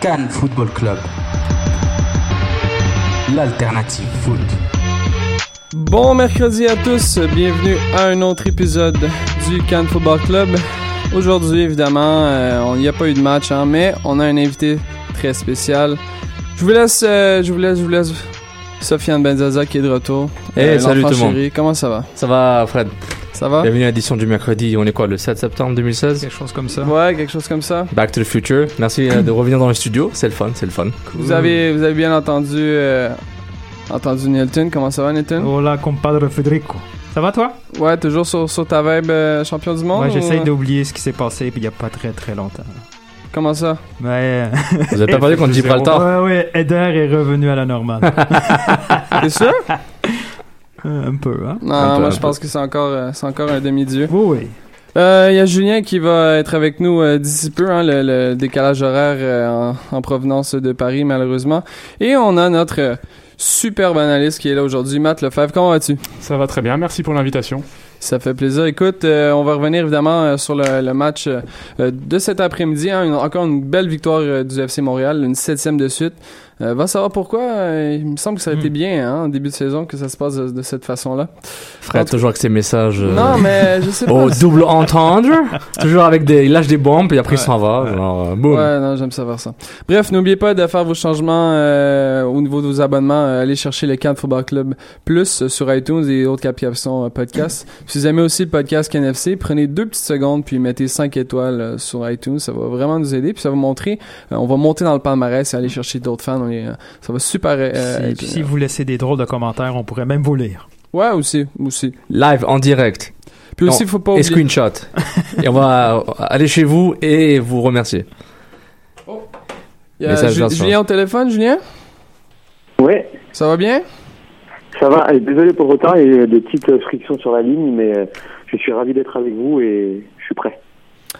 Cannes Football Club. L'alternative foot. Bon mercredi à tous, bienvenue à un autre épisode du Cannes Football Club. Aujourd'hui, évidemment, euh, il n'y a pas eu de match, hein, mais on a un invité très spécial. Je vous laisse, euh, je vous laisse, je vous laisse. Sofiane Benzaza qui est de retour. Hey, Euh, salut tout le monde. chéri. Comment ça va? Ça va, Fred? Ça va? Bienvenue à l'édition du mercredi. On est quoi, le 7 septembre 2016 Quelque chose comme ça. Ouais, quelque chose comme ça. Back to the future. Merci euh, de revenir dans le studio. C'est le fun, c'est le fun. Vous avez, vous avez bien entendu, euh, entendu Nilton. Comment ça va, Nilton? Hola, compadre Federico. Ça va toi? Ouais, toujours sur, sur ta vibe euh, champion du monde? Moi, j'essaye ou- d'oublier ce qui s'est passé il y a pas très très longtemps. Comment ça? Mais. Vous avez pas parlé contre Gibraltar Ouais, ouais, Eder est revenu à la normale. T'es sûr? Euh, un peu, hein? Non, Un peu, moi je pense que c'est encore, euh, c'est encore un demi-dieu. Oui, oui. Euh, Il y a Julien qui va être avec nous euh, d'ici peu, hein, le, le décalage horaire euh, en, en provenance de Paris malheureusement. Et on a notre euh, superbe analyste qui est là aujourd'hui, Matt Lefebvre. Comment vas-tu? Ça va très bien, merci pour l'invitation. Ça fait plaisir. Écoute, euh, on va revenir évidemment euh, sur le, le match euh, euh, de cet après-midi. hein. Une- encore une belle victoire euh, du FC Montréal, une septième de suite. Euh, va savoir pourquoi. euh, il me semble que ça a été Hmm. bien hein, en début de saison que ça se passe de, de cette façon-là. Fred, toujours avec ses messages. euh, Non, mais je sais pas. Au double entendre. toujours avec des. Il lâche des bombes et après il Ouais, s'en va. ouais. Genre, euh, boum. Ouais, non, j'aime savoir ça. Bref, n'oubliez pas de faire vos changements euh, au niveau de vos abonnements. Euh, allez chercher le Cannes Football Club Plus sur iTunes et autres applications euh, podcast. si vous aimez aussi le podcast KNFC, prenez deux petites secondes puis mettez 5 étoiles euh, sur iTunes. Ça va vraiment nous aider. Puis ça va montrer, euh, on va monter dans le palmarès et aller chercher d'autres fans. On est, euh, ça va super... euh, si, être- si vous laissez des drôles de commentaires, on pourrait même vous lire. Ouais, aussi, aussi. Live en direct. Puis aussi, Non, faut pas Et oublier... screenshot. et on va aller chez vous et vous remercier. Il y a Message Ju-. Julien au téléphone, Julien? Ouais, Ça va bien? ça va. Désolé pour le retard, il y a des petites euh, frictions sur la ligne, mais euh, je suis ravi d'être avec vous et je suis prêt.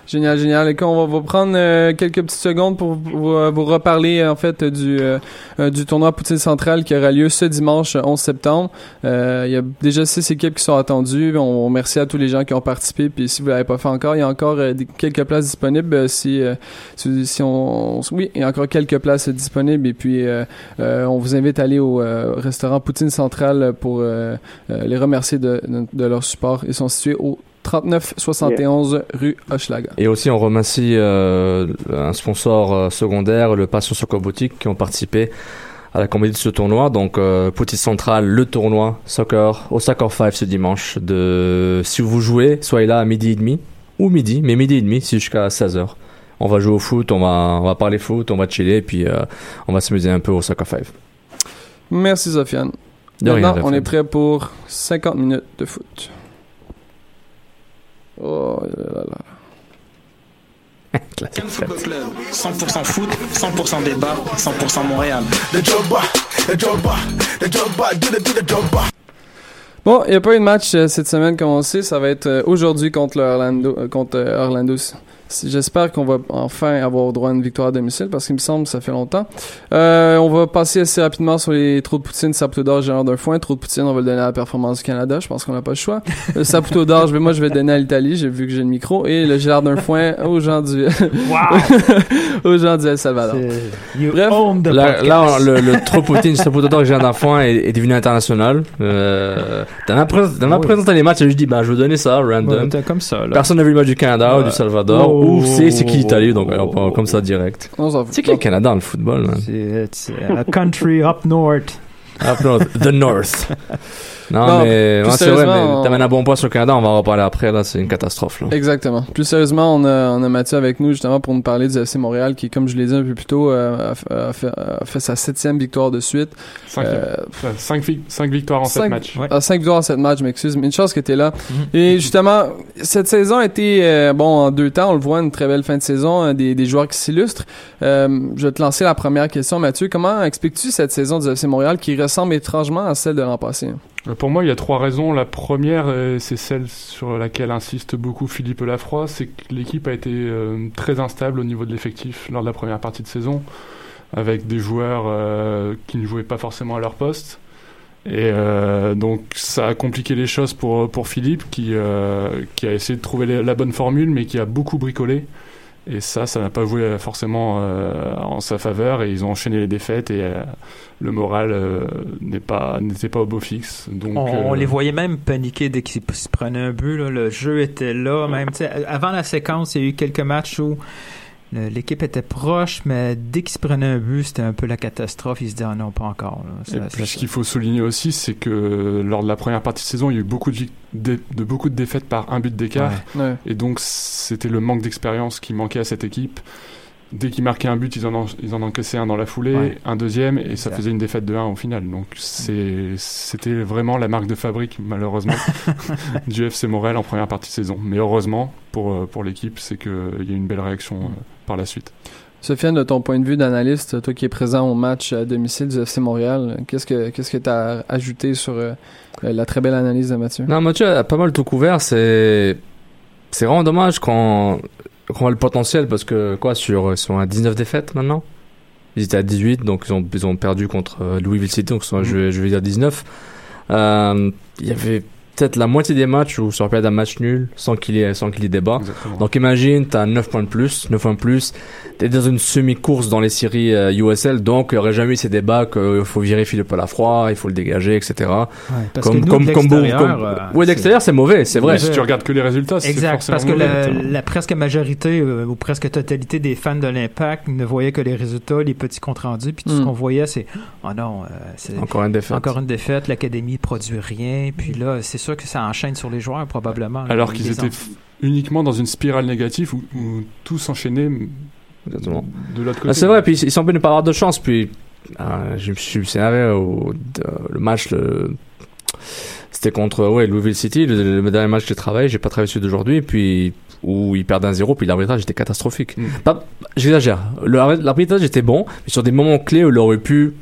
Génial, génial. Et on va vous prendre euh, quelques petites secondes pour vous, euh, vous reparler en fait du euh, euh, du tournoi Poutine Central qui aura lieu ce dimanche euh, 11 septembre. Euh, Il y a déjà six équipes qui sont attendues. On remercie à tous les gens qui ont participé. Puis si vous l'avez pas fait encore, il y a encore euh, quelques places disponibles. euh, si, euh, si si on oui, il y a encore quelques places disponibles. Et puis euh, euh, on vous invite à aller au euh, restaurant Poutine Central pour euh, euh, les remercier de, de leur support. Ils sont situés au 3971 rue Hochelaga. Et aussi, on remercie euh, un sponsor euh, secondaire, le Passion Soccer Boutique, qui ont participé à la comédie de ce tournoi. Donc, euh, Petite Centrale, le tournoi soccer au Soccer 5 ce dimanche. De, si vous jouez, soyez là à midi et demi, ou midi, mais midi et demi, c'est jusqu'à 16h. On va jouer au foot, on va, on va parler foot, on va chiller, puis euh, on va s'amuser un peu au Soccer 5. Merci Sofiane. De rien, Maintenant, on est prêt pour 50 minutes de foot. Oh là là là. Classique. Football Club, 100% foot, 100% débat, 100% Montréal. Bon, il n'y a pas eu de match euh, cette semaine comme on sait. Ça va être euh, aujourd'hui contre le Orlando. euh, contre euh, Orlando. J'espère qu'on va enfin avoir droit à une victoire à domicile parce qu'il me semble que ça fait longtemps. Euh, on va passer assez rapidement sur les trous de poutine, Saputo d'or, Gérard d'un foin. Trou de poutine, on va le donner à la performance du Canada. Je pense qu'on n'a pas le choix. Le Saputo d'or, je vais, moi, je vais le donner à l'Italie. J'ai vu que j'ai le micro. Et le Gérard d'un foin aux gens du, aux gens du El Salvador. Bref, own the Là, le, le trop Poutine, poteau d'or que j'ai un enfant est, est devenu international. Euh, dans ma, pré- dans Ah oui. présentation des matchs, j'ai juste dit, bah, je vais donner ça, random. Ouais, comme ça, là. Personne n'a vu le match du Canada ou du Salvador. Oh. Ou c'est c'est qui l'Italie, donc on prend comme ça direct. C'est qui le Canada dans le football, man? C'est it's a country up north. Ah, non, The North. Non, Non, mais plus ouais, c'est vrai, sérieusement, mais on- t'amènes un bon point sur le Canada, on va en reparler après, là, c'est une catastrophe, là. Exactement. Plus sérieusement, on a, on a Mathieu avec nous justement pour nous parler du FC Montréal qui, comme je l'ai dit un peu plus tôt, euh, a, fait- a fait, a fait sa septième victoire de suite. Cinq, Euh, cinq vi- cinq victoires en sept cinq- matchs. Ouais. Ah, cinq victoires en sept matchs, m'excuse. Mais une chance que t'es là. Mhm. Et justement, cette saison a été, euh, bon, en deux temps, on le voit, une très belle fin de saison, euh, des, des joueurs qui s'illustrent. Euh, je vais te lancer la première question, Mathieu. Comment expliques-tu cette saison du FC Montréal qui ressemble étrangement à celle de l'an passé? Euh, Pour moi, il y a trois raisons. La première, euh, c'est celle sur laquelle insiste beaucoup Philippe Lafroy, c'est que l'équipe a été euh, très instable au niveau de l'effectif lors de la première partie de saison, avec des joueurs qui ne jouaient pas forcément à leur poste. Et donc ça a compliqué les choses pour, Philippe, qui, a essayé de trouver la bonne formule, mais qui a beaucoup bricolé. Et ça, ça n'a pas joué forcément euh, en sa faveur, et ils ont enchaîné les défaites, et euh, le moral euh, n'est pas n'était pas au beau fixe. Donc, On, on euh, les voyait même paniquer dès qu'ils se prenaient un but. là. Le jeu était là. Même, avant la séquence, il y a eu quelques matchs où l'équipe était proche, mais dès qu'ils se prenaient un but, c'était un peu la catastrophe. Ils se disaient, ah non, pas encore. là. Et puis ce qu'il faut souligner aussi, c'est que lors de la première partie de saison, il y a eu beaucoup de, vic- de, de beaucoup de défaites par un but d'écart. Ouais. Ouais. Et donc c'était le manque d'expérience qui manquait à cette équipe. Dès qu'ils marquaient un but, ils en, en, ils en encaissaient un dans la foulée, Ouais. un deuxième, et ça faisait une défaite de 1 au final. Donc c'était vraiment la marque de fabrique, malheureusement, du FC Montréal en première partie de saison. Mais heureusement pour, euh, pour l'équipe, c'est qu'il y a eu une belle réaction euh, par la suite. Sofiane, de ton point de vue d'analyste, toi qui es présent au match à domicile du FC Montréal, qu'est-ce que qu'est-ce que tu as ajouté sur euh, la très belle analyse de Mathieu? Non, Mathieu a pas mal tout couvert. C'est c'est vraiment dommage quand on voit le potentiel parce que quoi sur ils sont à 19 défaites maintenant. Ils étaient à 18 donc ils ont ils ont perdu contre euh, Louisville City donc Mhm. je vais je vais dire 19. Euh, il y avait peut-être la moitié des matchs où ça aurait pu être un match nul sans qu'il y ait sans qu'il y ait débat. Exactement. Donc imagine, t'as 9 points de plus, 9 points de plus, t'es dans une semi-course dans les séries euh, USL, donc il n'y aurait jamais eu ces débats qu'il faut virer Philippe Lafroy, il faut le dégager, etc. Ouais, parce comme, que nous, comme, de comme, euh, ouais, d'extérieur, c'est mauvais, c'est vrai. Mais si tu regardes que les résultats, c'est Exact, forcément parce que mauvais. la, la presque majorité euh, ou presque totalité des fans de l'Impact ne voyaient que les résultats, les petits comptes rendus, puis tout ce Mm. qu'on voyait, c'est oh non, euh, c'est Encore une défaite. encore une défaite, l'académie produit rien, puis là, c'est sûr que ça enchaîne sur les joueurs probablement. Alors Ils qu'ils étaient uniquement dans une spirale négative où, où tout s'enchaînait Exactement. de l'autre côté. Ah, c'est vrai, puis ils sont venus pas avoir de chance, puis ah, je me suis énervé au de- le match, le- c'était contre ouais, Louisville City, le, le dernier match que j'ai travaillé, j'ai pas travaillé celui d'aujourd'hui, puis où ils perdent un zéro, puis l'arbitrage était catastrophique. Mm. Pas- J'exagère. L'arbitrage était bon, mais sur des moments clés où il aurait pu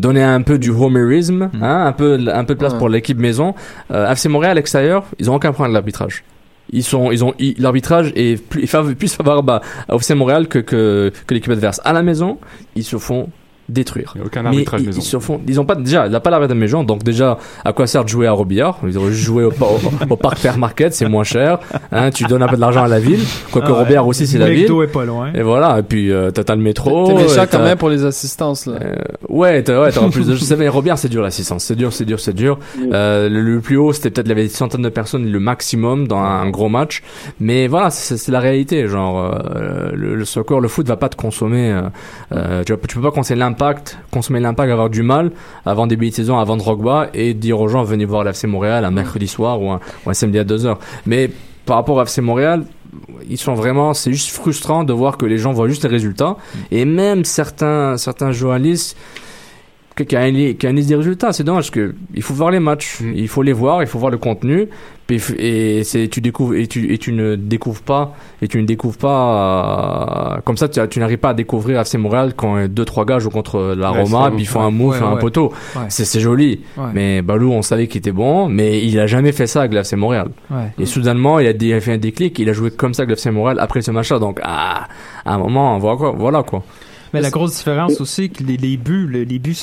donner un peu du homerisme, Mm. hein, un peu un peu de place Ouais. pour l'équipe maison. Euh, FC Montréal à l'extérieur, ils ont aucun problème de l'arbitrage. Ils sont, ils ont, ils- l'arbitrage est plus, plus favorable à, à FC Montréal que, que, que l'équipe adverse. À la maison, ils se font détruire. Il n'y a aucun Mais arbitrage ils, maison. ils se font, ils ont pas, déjà, il n'a pas l'arbitre de maison, donc déjà, à quoi sert de jouer à Robillard? Ils auraient juste joué au, au, au parc Fair Market, c'est moins cher, hein, tu donnes un peu de l'argent à la ville, quoique Ah ouais. Robillard aussi c'est la ville. McDo est pas loin. Et voilà, et puis, euh, t'as, t'as le métro. T'es méchant quand même pour les assistances, là. euh, ouais, t'as, ouais, t'auras plus de. Je savais, Robillard, c'est dur l'assistance. C'est dur, c'est dur, c'est dur. Euh, le, le plus haut, c'était peut-être, il y avait des centaines de personnes, le maximum dans un, gros match. Mais voilà, c'est, c'est la réalité. Genre, euh, le, le soccer, le foot va pas te consommer. Euh, tu, vas- tu peux pas consommer l'impact, consommer l'impact, avoir du mal avant début de saison, avant Drogba, et dire aux gens, venez voir l'FC Montréal un mercredi soir ou un, ou un samedi à 2 heures. Mais par rapport à FC Montréal, ils sont vraiment, c'est juste frustrant de voir que les gens voient juste les résultats. Et même certains, certains journalistes, qui analysent, des résultats, c'est dommage parce que il faut voir les matchs, Mm. il faut les voir, il faut voir le contenu, et c'est, tu découvres, et tu, et tu ne découvres pas, et tu ne découvres pas, euh, comme ça, tu, tu n'arrives pas à découvrir FC Montréal quand deux, trois gars jouent contre la Ouais, Roma, puis ils font un move, ouais, un poteau. C'est, c'est joli. Mais Balou, on savait qu'il était bon, mais il a jamais fait ça avec le FC Montréal. Et soudainement, il a, dé- il a fait un déclic, il a joué comme ça avec le FC Montréal après ce match-là. Donc, ah, à un moment, quoi, voilà quoi. Mais la grosse différence aussi, que les, les buts, le- les buts,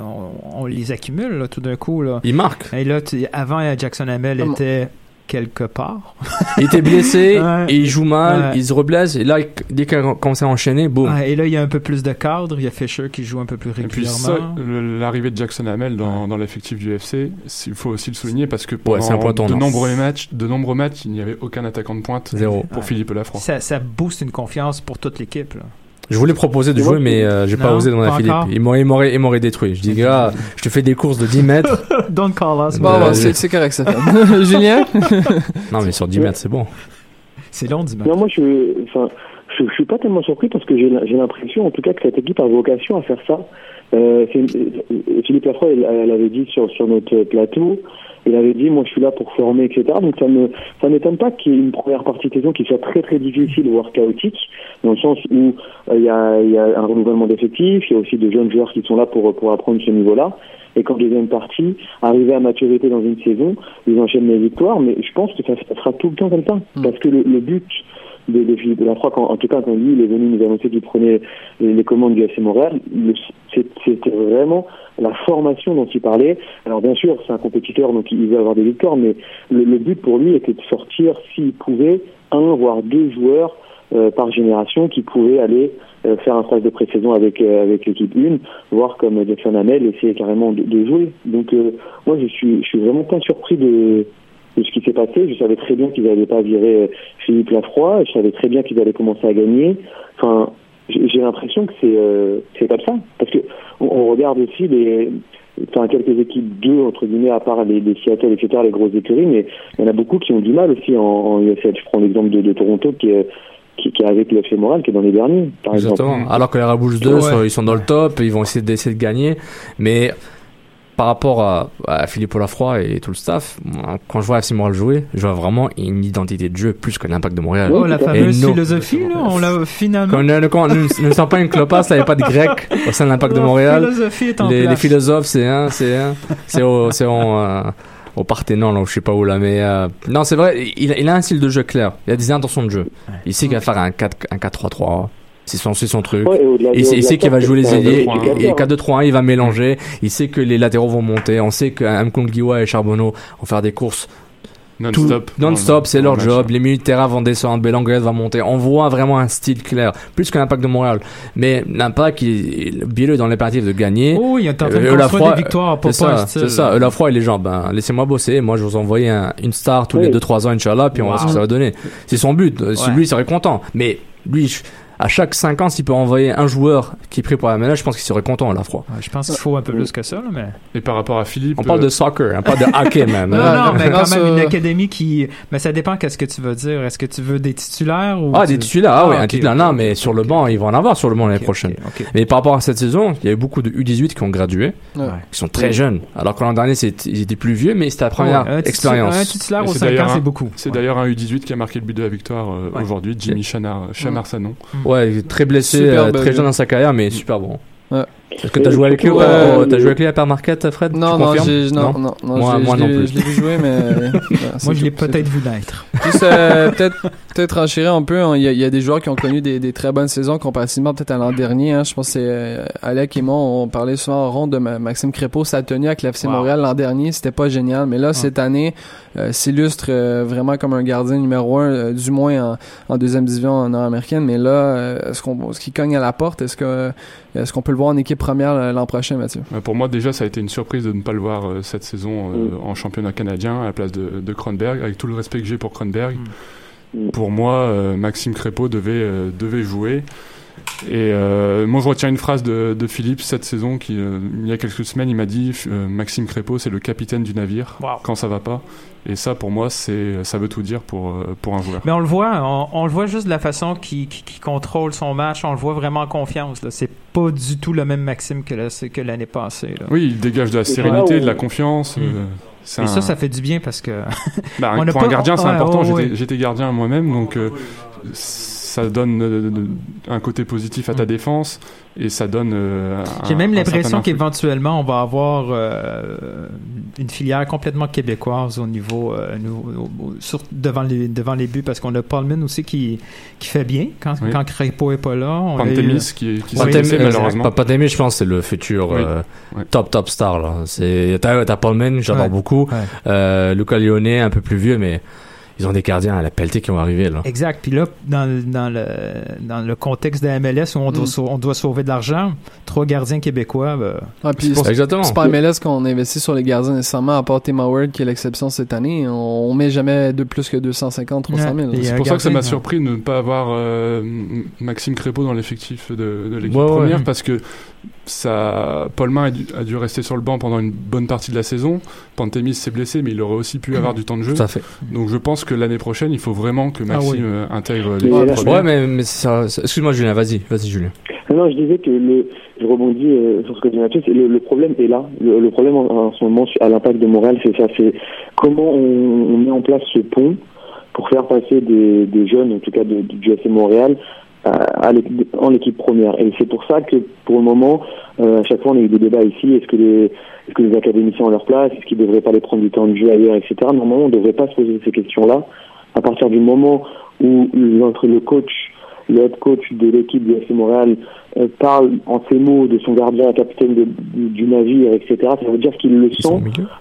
on, on les accumule là, tout d'un coup. Là. Il marque. Et là, avant, Jackson Hamel Comment- était quelque part. Il était blessé, Ouais. et il joue mal, Ouais. il se reblesse, et là, dès qu'il a commencé à enchaîner, boum. Ouais, et là, il y a un peu plus de cadre. Il y a Fisher qui joue un peu plus Et puis régulièrement. ça, le- l'arrivée de Jackson Hamel dans, dans l'effectif du FC, il faut aussi le souligner parce que pendant c'est un point de tournant. nombreux matchs, de nombreux matchs, il n'y avait aucun attaquant de pointe Zéro. pour Ouais. Philippe Lafroy. ça, ça booste une confiance pour toute l'équipe. Je voulais proposer de moi, jouer, mais euh, j'ai pas Non, osé demander pas à Philippe. encore. Il m'aurait, il m'aurait, il m'aurait détruit. Je dis, gars, je te fais des courses de 10 mètres. Don't call us. Bon, Euh, bon, c'est c'est correct, ça. Julien? non, mais sur 10 mètres, c'est bon. C'est long, dis Non, moi, je, enfin, je, je suis pas tellement surpris parce que j'ai j'ai l'impression, en tout cas, que cette équipe a vocation à faire ça. Euh, euh, Philippe Lafroy, elle, elle avait dit sur, sur notre plateau, il avait dit, moi, je suis là pour former, etc. Donc, ça me, ça m'étonne pas qu'il y ait une première partie de saison qui soit très, très difficile, voire chaotique, dans le sens où euh, il y, a, y a un renouvellement d'effectifs, il y a aussi de jeunes joueurs qui sont là pour, pour apprendre ce niveau-là. Et qu'en deuxième partie, arriver à maturité dans une saison, ils enchaînent les victoires, mais je pense que ça, ça sera tout le temps comme ça. Parce que le, le but de, de Philippe Lafroy, quand, en tout cas quand lui il est venu nous annoncer qu'il prenait les, commandes du FC Montréal, c'était vraiment la formation dont il parlait. Alors bien sûr, c'est un compétiteur, donc il veut avoir des victoires, mais le, le but pour lui était de sortir, s'il pouvait, un voire deux joueurs euh, par génération qui pouvaient aller euh, faire un stage de pré-saison avec euh, avec l'équipe 1, voire comme Jackson Hamel essayer carrément de, de jouer. Donc euh, moi je suis je suis vraiment pas surpris de de ce qui s'est passé. Je savais très bien qu'ils n'allaient pas virer euh, Philippe Lafroy. Je savais très bien qu'ils allaient commencer à gagner. Enfin, j'ai l'impression que c'est euh, c'est comme ça. Parce que on, on regarde aussi les, enfin quelques équipes deux entre guillemets à part les, les Seattle etc les grosses écuries, mais il y en a beaucoup qui ont du mal aussi en, en USL. Je prends l'exemple de, de Toronto qui est qui, qui est avec le FC Montréal qui est dans les derniers par Exactement. exemple. Alors que les Rouge 2, Ouais. sont- ils sont dans le top, ils vont essayer d'essayer de gagner. Mais par rapport à, à Philippe Lafroy et tout le staff, quand je vois FC Montréal jouer, je vois vraiment une identité de jeu plus que l'impact de Montréal. Oh, la fameuse philosophie, là, on l'a finalement. Quand, ne, quand, ne, ne sent pas une clopasse, il n'y a pas de grec au sein de l'impact de La Montréal. philosophie est en Les, les place. philosophes, c'est un, c'est un, c'est au, c'est euh, au Parthénon, là, je sais pas où là, mais euh, non, c'est vrai, il, il a un style de jeu clair. Il a des intentions de jeu. Il sait qu'il va faire un 4, un 4-3-3. C'est son, c'est son truc. Ouais, et Il et sait, il qu'il va jouer les ailiers. 4-2-3-1. Et 4-2-3-1, il va mélanger. Il sait que les latéraux vont monter. On sait qu'Amkongiwa et Charbonneau vont faire des courses Non-stop. Non-stop, c'est leur match. job. Les terrain vont descendre, Belanguet va monter. On voit vraiment un style clair, plus que l'impact de Montréal. Mais l'impact, est dans l'impératif de gagner. Oh, il train de Euh, construire Lafroy, des victoires pour C'est ça, style. c'est ça. La fois, les gens, ben, laissez-moi bosser. Moi, je vous envoie un, une star tous Oui. les 2-3 ans, Inch'Allah, puis on va voir ce que ça va donner. C'est son but. Euh, Si Ouais. lui, il serait content. Mais lui, je- à chaque 5 ans, s'il peut envoyer un joueur qui est pris pour la ménage, je pense qu'il serait content à la fois. Ouais, je pense qu'il faut un peu plus que ça, là, mais. Et par rapport à Philippe. On parle euh, de soccer, on parle de hockey, man. Non, Ah, non, mais quand même une académie qui. Mais ça dépend qu'est-ce que tu veux dire. Est-ce que tu veux des titulaires ou. Ah, tu- des titulaires, ah, oui, un ok, titulaire, ok, non, mais sur le banc, ils vont en avoir sur le banc l'année prochaine. Mais par rapport à cette saison, il y a eu beaucoup de U18 qui ont gradué, Ouais. qui sont très jeunes. Alors que l'an dernier, ils étaient plus vieux, mais c'était la première Ouais, un expérience. Un titulaire aux c'est 5 d'ailleurs ans, un- c'est beaucoup. C'est d'ailleurs un U18 qui a marqué le but de la victoire euh, aujourd'hui, Jimmy Chanar, Chamarsanon. Ouais, très blessé, euh, très jeune dans sa carrière, mais super bon. Ouais. Est-ce que t'as joué avec lui ou Ouais. pas T'as joué avec lui à Père Marquette, Fred? Non, non, non, non, non, Moi- je l'ai- moi non plus. Je l'ai vu jouer, mais. Moi, je l'ai peut-être vu naître. Juste euh, peut-être peut-être enchérir un peu. hein. Il y, a, il y a des joueurs qui ont connu des, des très bonnes saisons comparativement peut-être à l'an dernier. hein. Je pense que c'est euh, Alec et moi on parlait souvent en rond de Ma- Maxime Crépeau. Sa tenue avec l'FC Wow. Montréal l'an dernier, c'était pas génial. Mais là cette année, euh, s'illustre euh, vraiment comme un gardien numéro un, euh, du moins en, en deuxième division nord-américaine. Mais là, euh, est-ce qu'on est-ce qu'il cogne à la porte Est-ce que est-ce qu'on peut le voir en équipe première l'an prochain, Mathieu Euh, Pour moi, déjà, ça a été une surprise de ne pas le voir euh, cette saison euh, Mm. en championnat canadien à la place de, de Kronberg. Avec tout le respect que j'ai pour Kronberg, Mm. pour moi, euh, Maxime Crépeau devait, euh, devait jouer. Et euh, moi, je retiens une phrase de, de Philippe cette saison qui, euh, il y a quelques semaines, il m'a dit euh, Maxime Crépeau, c'est le capitaine du navire Wow. quand ça va pas. Et ça, pour moi, c'est ça veut tout dire pour, pour un joueur. Mais on le voit, on, on le voit juste de la façon qu'il contrôle son match. On le voit vraiment en confiance. C'est pas du tout le même Maxime que la- que l'année passée. là. Oui, il dégage de la sérénité, de la confiance. Mm. euh, Et un- ça, ça fait du bien parce que. Bah, On a pour pas- un gardien, c'est ouais, important. ouais, J'étais- ouais. J'étais gardien moi-même, donc euh, ça donne euh, un côté positif à ta Mm. défense et ça donne. euh, J'ai un- même l'impression qu'éventuellement, on va avoir euh, une filière complètement québécoise au niveau, euh, sur- devant, les, devant les buts parce qu'on a Paulman aussi qui, qui fait bien quand, Oui. quand Crépeau est pas là. On a eu- Pantémis qui, qui blessé euh, malheureusement. Je pense, c'est le futur Oui. euh, top top star là. C'est t'as t'as Paulman, j'adore Ouais. beaucoup. Ouais. Euh, Luca Lyonnais, un peu plus vieux, mais ils ont des gardiens à la pelletée qui vont arriver là. Exact. Puis là, dans, le- dans, le, dans le contexte de la MLS où on doit, Mm. on doit sauver de l'argent, trois gardiens québécois, ben, puis C'est- Exactement. C'est pas MLS qu'on investit sur les gardiens nécessairement, à part Tim Howard qui est l'exception cette année. On, on met jamais de plus que 250, 300 000. Ouais, C'est pour ça que ça m'a ouais. surpris de ne pas avoir euh, Maxime Crépeau dans l'effectif de, de l'équipe Ouais, ouais. première parce que ça, Paul Main a dû, a dû rester sur le banc pendant une bonne partie de la saison. Pantémis s'est blessé, mais il aurait aussi pu avoir du temps de jeu. Tout à fait. Donc je pense que l'année prochaine, il faut vraiment que Ah Maxime oui. euh, intègre première. Ouais, mais, mais ça, ça- excuse-moi Julien, vas-y, vas-y Julien. Non, je disais que le, je rebondis euh, sur ce que dit Mathieu, le, le problème est là. Le, le problème en, en ce moment à l'impact de Montréal, c'est ça, c'est comment on, on met en place ce pont pour faire passer des, des jeunes, en tout cas de, du FC Montréal, en équipe première. Et c'est pour ça que pour le moment, euh, à chaque fois on a eu des débats ici, est-ce que les, est-ce que les académiciens ont leur place, est-ce qu'ils ne devraient pas les prendre du temps de jeu ailleurs, etc. Normalement, on ne devrait pas se poser ces questions-là. À partir du moment où entre le coach le head coach de l'équipe du FC Montréal euh, parle en ces mots de son gardien, capitaine de- du, navire, etc. Ça veut dire qu'il le sent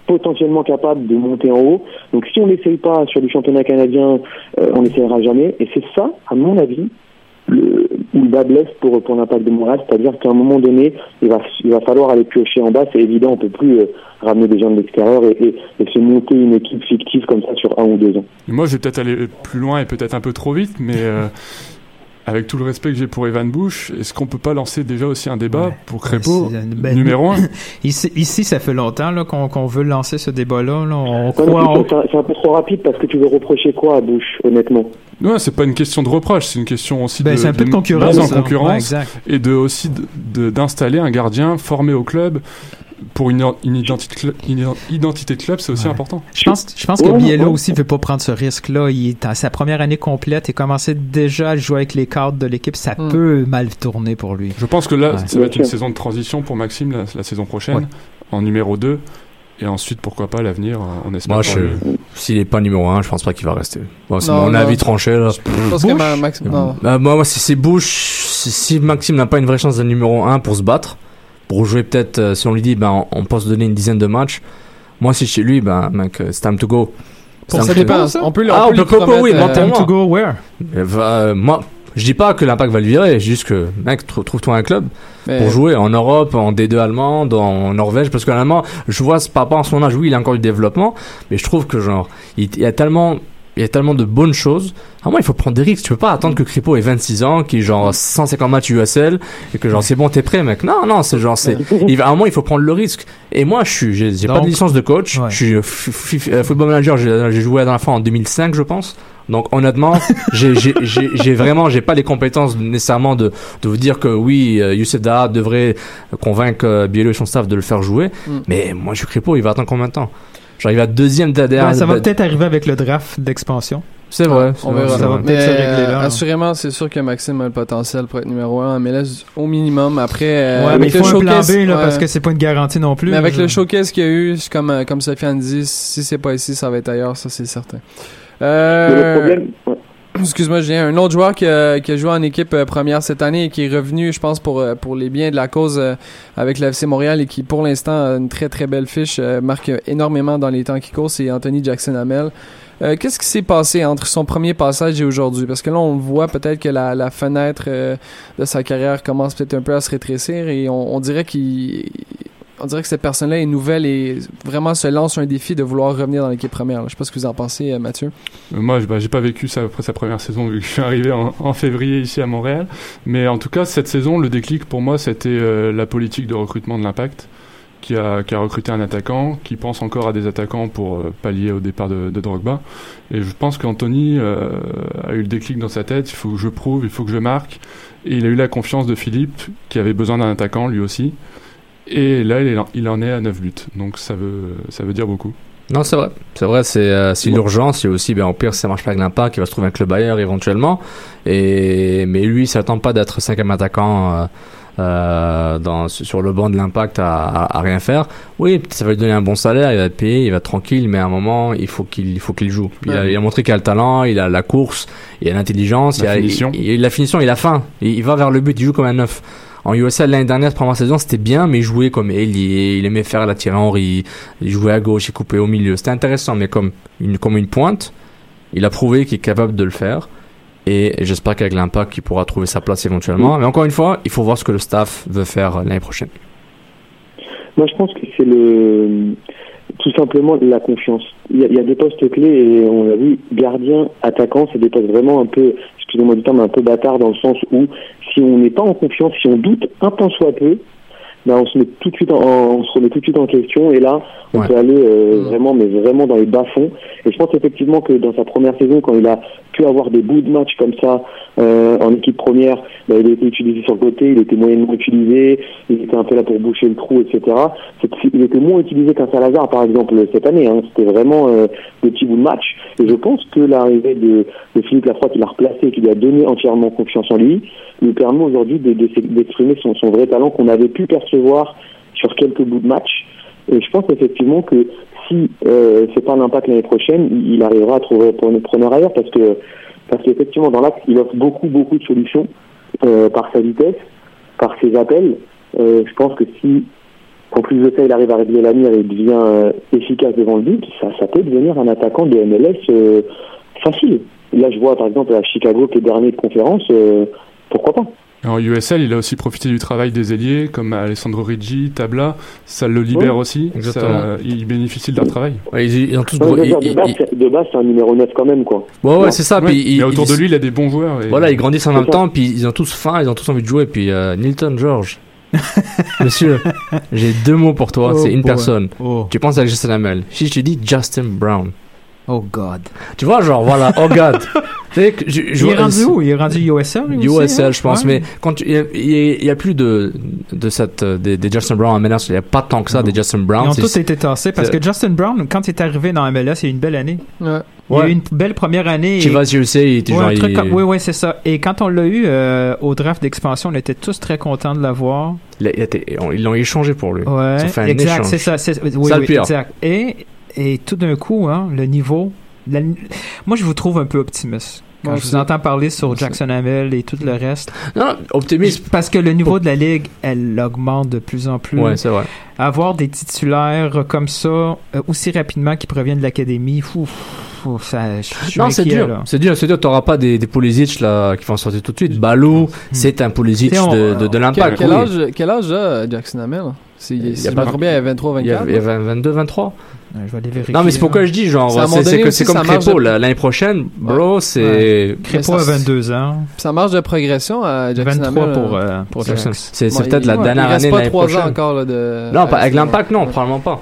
potentiellement capable de monter en haut. Donc si on n'essaye pas sur du championnat canadien, euh, on n'essayera jamais. Et c'est ça, à mon avis, le, où le bas blesse pour, pour l'impact de Montréal. C'est-à-dire qu'à un moment donné, il va, il va falloir aller piocher en bas. C'est évident, on peut plus euh, ramener des gens de l'extérieur et, et, se monter une équipe fictive comme ça sur un ou deux ans. Moi, je vais peut-être aller plus loin et peut-être un peu trop vite, mais euh, avec tout le respect que j'ai pour Evan Bush, est-ce qu'on peut pas lancer déjà aussi un débat Ouais. pour Crépeau Ouais, ben, numéro 1 ici, ici, ça fait longtemps là, qu'on qu'on veut lancer ce débat-là. là. On croit c'est- un- c'est un peu trop rapide parce que tu veux reprocher quoi à Bush, honnêtement? Non, c'est pas une question de reproche, c'est une question aussi Ben, de, c'est un peu de concurrence. mise en ça. concurrence Ouais, et de aussi de- de- d'installer un gardien formé au club pour une, une identité, cl- une identité de club, c'est aussi Ouais. important. Je pense, je pense que Biello aussi veut pas prendre ce risque-là. Il est à sa première année complète et commencer déjà à jouer avec les cadres de l'équipe, ça peut mal tourner pour lui. Je pense que là, Ouais. ça va être une saison de transition pour Maxime la, la saison prochaine, Ouais. en numéro 2. Et ensuite, pourquoi pas l'avenir, euh, on espère. Moi, je, s'il est pas numéro 1, je pense pas qu'il va rester. Bon, c'est Non, mon non. avis tranché là. Je pense que ma- Max- non. Bah, moi, moi, si c'est Bush, si, si Maxime n'a pas une vraie chance d'être numéro 1 pour se battre, pour jouer peut-être, euh, si on lui dit, ben, on, peut se donner une dizaine de matchs, moi, si chez lui, ben, mec, euh, c'est time to go. C'est Ça dépend. On peut, Ah, on peut oui, euh. Time to go where? Euh, va- euh, moi, je dis pas que l'impact va le virer, juste que, mec, trou- trouve-toi un club mais- pour jouer en Europe, en D2 allemand, dans, en Norvège, parce que l'allemand, je vois ce papa en son âge, oui, il a encore du développement, mais je trouve que genre, il, il y a tellement, il y a tellement de bonnes choses. À moi, il faut prendre des risques. Tu peux pas attendre que Kripo ait 26 ans, qu'il ait genre 150 matchs USL, et que genre, c'est bon, t'es prêt, mec. Non, non, c'est genre, c'est, il à un moment, il faut prendre le risque. Et moi, je suis, j'ai, j'ai pas de licence de coach. Ouais. Je suis euh, euh, football manager, j'ai, j'ai joué la dernière fois en 2005, je pense. Donc honnêtement, j'ai, j'ai, j'ai, j'ai vraiment, j'ai pas les compétences nécessairement de, de vous dire que oui, euh, Youssef Daha devrait convaincre euh, Biello et son staff de le faire jouer. Mm. Mais moi, je suis Crépo, il va attendre combien de temps? Il va deuxième derrière. Ouais, ça va peut-être arriver avec le draft d'expansion. C'est vrai. On verra. Ça va peut-être Mais, se régler là, euh, là. assurément, c'est sûr que Maxime a le potentiel pour être numéro 1 en MLS au minimum. Après, euh, ouais, mais il faut le un plan B là, ouais. parce que c'est pas une garantie non plus. Mais avec là. le showcase qu'il y a eu, comme, euh, comme Sofiane dit, si c'est pas ici, ça va être ailleurs, ça c'est certain. Mais Euh, le problème. Excuse-moi, j'ai un autre joueur qui a, qui a joué en équipe euh, première cette année et qui est revenu, je pense, pour, euh, pour les biens de la cause euh, avec le FC Montréal et qui, pour l'instant, a une très très belle fiche, marque énormément dans les temps qui courent, c'est Anthony Jackson Hamel. Euh, Qu'est-ce qui s'est passé entre son premier passage et aujourd'hui? Parce que là, on voit peut-être que la, la fenêtre de sa carrière commence peut-être un peu à se rétrécir et on, on dirait qu'il... On dirait que cette personne-là est nouvelle et vraiment se lance un défi de vouloir revenir dans l'équipe première. là. Je sais pas ce que vous en pensez, euh, Mathieu. Euh, Moi, je- bah, j'ai pas vécu ça après sa première saison vu que je suis arrivé en, février ici à Montréal. Mais en tout cas, cette saison, le déclic pour moi, c'était euh, la politique de recrutement de l'Impact, qui a, recruté un attaquant, qui pense encore à des attaquants pour pallier au départ de, Drogba. Et je pense qu'Anthony a eu le déclic dans sa tête. Il faut que je prouve, il faut que je marque. Et il a eu la confiance de Philippe, qui avait besoin d'un attaquant lui aussi. Et là, il, en est à 9 buts. Donc ça veut, ça veut dire beaucoup. Non, c'est vrai. C'est vrai, c'est euh, l'urgence. Il y a aussi, ben, au pire, si ça marche pas avec l'impact, il va se trouver un club ailleurs éventuellement. Et, mais lui, il s'attend pas d'être cinquième attaquant euh, euh, dans, sur le banc de l'impact à, à, à rien faire. Oui, ça va lui donner un bon salaire, il va être payé, il va être tranquille, mais à un moment, il faut qu'il il faut qu'il joue. Il, a, Ouais. il a montré qu'il a le talent, il a la course, il a l'intelligence, La il a. Il, la finition, il a faim. Il, il va vers le but, il joue comme un neuf. En USL l'année dernière, première saison, c'était bien, mais il jouait comme ailier, il aimait faire la Thierry Henry, il jouait à gauche, il coupait au milieu. C'était intéressant, mais comme une, comme une pointe, Il a prouvé qu'il est capable de le faire. Et j'espère qu'avec l'impact, il pourra trouver sa place éventuellement. Mais encore une fois, il faut voir ce que le staff veut faire l'année prochaine. Moi, je pense que c'est le tout simplement la confiance. Il y, a, des postes clés et on l'a vu, gardien, attaquant, c'est des postes vraiment un peu, excusez-moi du terme, un peu bâtard dans le sens où si on n'est pas en confiance, si on doute un tant soit peu, ben on se met tout de suite en, on se remet tout de suite en question et là on Ouais. peut aller euh, vraiment mais vraiment dans les bas fonds et je pense effectivement que dans sa première saison quand il a pu avoir des bouts de match comme ça euh, en équipe première ben, il a été utilisé sur le côté il était moyennement utilisé il était un peu là pour boucher le trou etc il était moins utilisé qu'un Salazar par exemple cette année hein. c'était vraiment euh, des petits bouts de match et je pense que l'arrivée de, de Philippe Lafroy qui l'a replacé et qui lui a donné entièrement confiance en lui lui permet aujourd'hui de- de s'ex- d'exprimer son, son vrai talent qu'on avait pu percevoir sur quelques bouts de match. Et je pense effectivement que si euh, c'est pas l'impact l'année prochaine, il, arrivera à trouver preneur preneur ailleurs parce que parce qu'effectivement dans l'axe il offre beaucoup beaucoup de solutions euh, par sa vitesse, par ses appels. Euh, je pense que si en plus de ça il arrive à régler la mire et devient efficace devant le but, ça, peut devenir un attaquant de MLS facile. Là je vois par exemple à Chicago qui est dernier de conférence, pourquoi pas En USL, il a aussi profité du travail des ailiers comme Alessandro Riggi, Tabla. Ça le libère Oui, aussi. exactement. Ça- il bénéficie de leur travail. Ouais, ils, ils ont tous Ouais, gros- de, base, c'est- de base, c'est un numéro 9 quand même, quoi. Ouais, c'est ça. Ouais, Puis mais autour de lui, il a des bons joueurs. et- Voilà, ils grandissent en même ça. temps, puis ils ont tous faim, ils ont tous envie de jouer. Puis euh, Nilton George, monsieur, j'ai deux mots pour toi, Oh c'est une boy. personne. Oh, Tu penses à Justin Hamel. Si je te dis Justin Brown, oh God. tu vois, genre voilà, oh God. Tu sais que je, je il est rendu où? Il est rendu USL? lui aussi, USL, hein? je pense, Ouais. mais quand tu- il y a- plus de de cette euh, des, des Justin Brown en MLS, il y a pas tant que ça des Justin Ils Brown. ont c'est- tous été tassés parce que Justin Brown, quand il est arrivé dans MLS, il y a eu une belle année. Ouais. Il y a eu une belle première année. et- Chivas USA, il était Ouais, genre, un truc il- comme- oui, oui, c'est ça. Et quand on l'a eu euh, au draft d'expansion, on était tous très contents de l'avoir. il ils l'ont échangé pour lui. Ouais, Ça fait un exact, échange. c'est ça. c'est- Oui, Ça, le oui, pire. exact. Et, et tout d'un coup, hein, le niveau. la- moi, je vous trouve un peu optimiste. Quand Moi je vous entends parler sur. Jackson Hamel et tout le reste. Non, non, optimiste. Parce que le niveau de la ligue, elle augmente de plus en plus. Ouais, c'est vrai. Avoir des titulaires comme ça, euh, aussi rapidement qui proviennent de l'académie, fou, fou, ça, je suis Non, c'est dur. C'est dur, c'est dur. T'auras pas des, des Pulisic là qui vont sortir tout de suite. Balou, c'est un Pulisic Hmm. C'est on- de, de, de Quel, l'impact. quel oui. âge, quel âge a Jackson Hamel Si, Il y si a je pas- me trompe bien, il a 23, Il y a, 24. il y a 22, 23. Ouais, je vais aller vérifier. Non, mais c'est pourquoi je dis, genre, C'est comme Crépeau, de-. L'année prochaine, bro, c'est. Crépeau à 22 ans. Ça marche de progression à Jackson 23 Hamel. pour, euh, euh, pour Jackson. C'est bon, peut-être la ouais, dernière Il reste année de pas l'année trois ans prochaine. encore là, de. Non, pas- avec l'impact, non, ouais. probablement pas.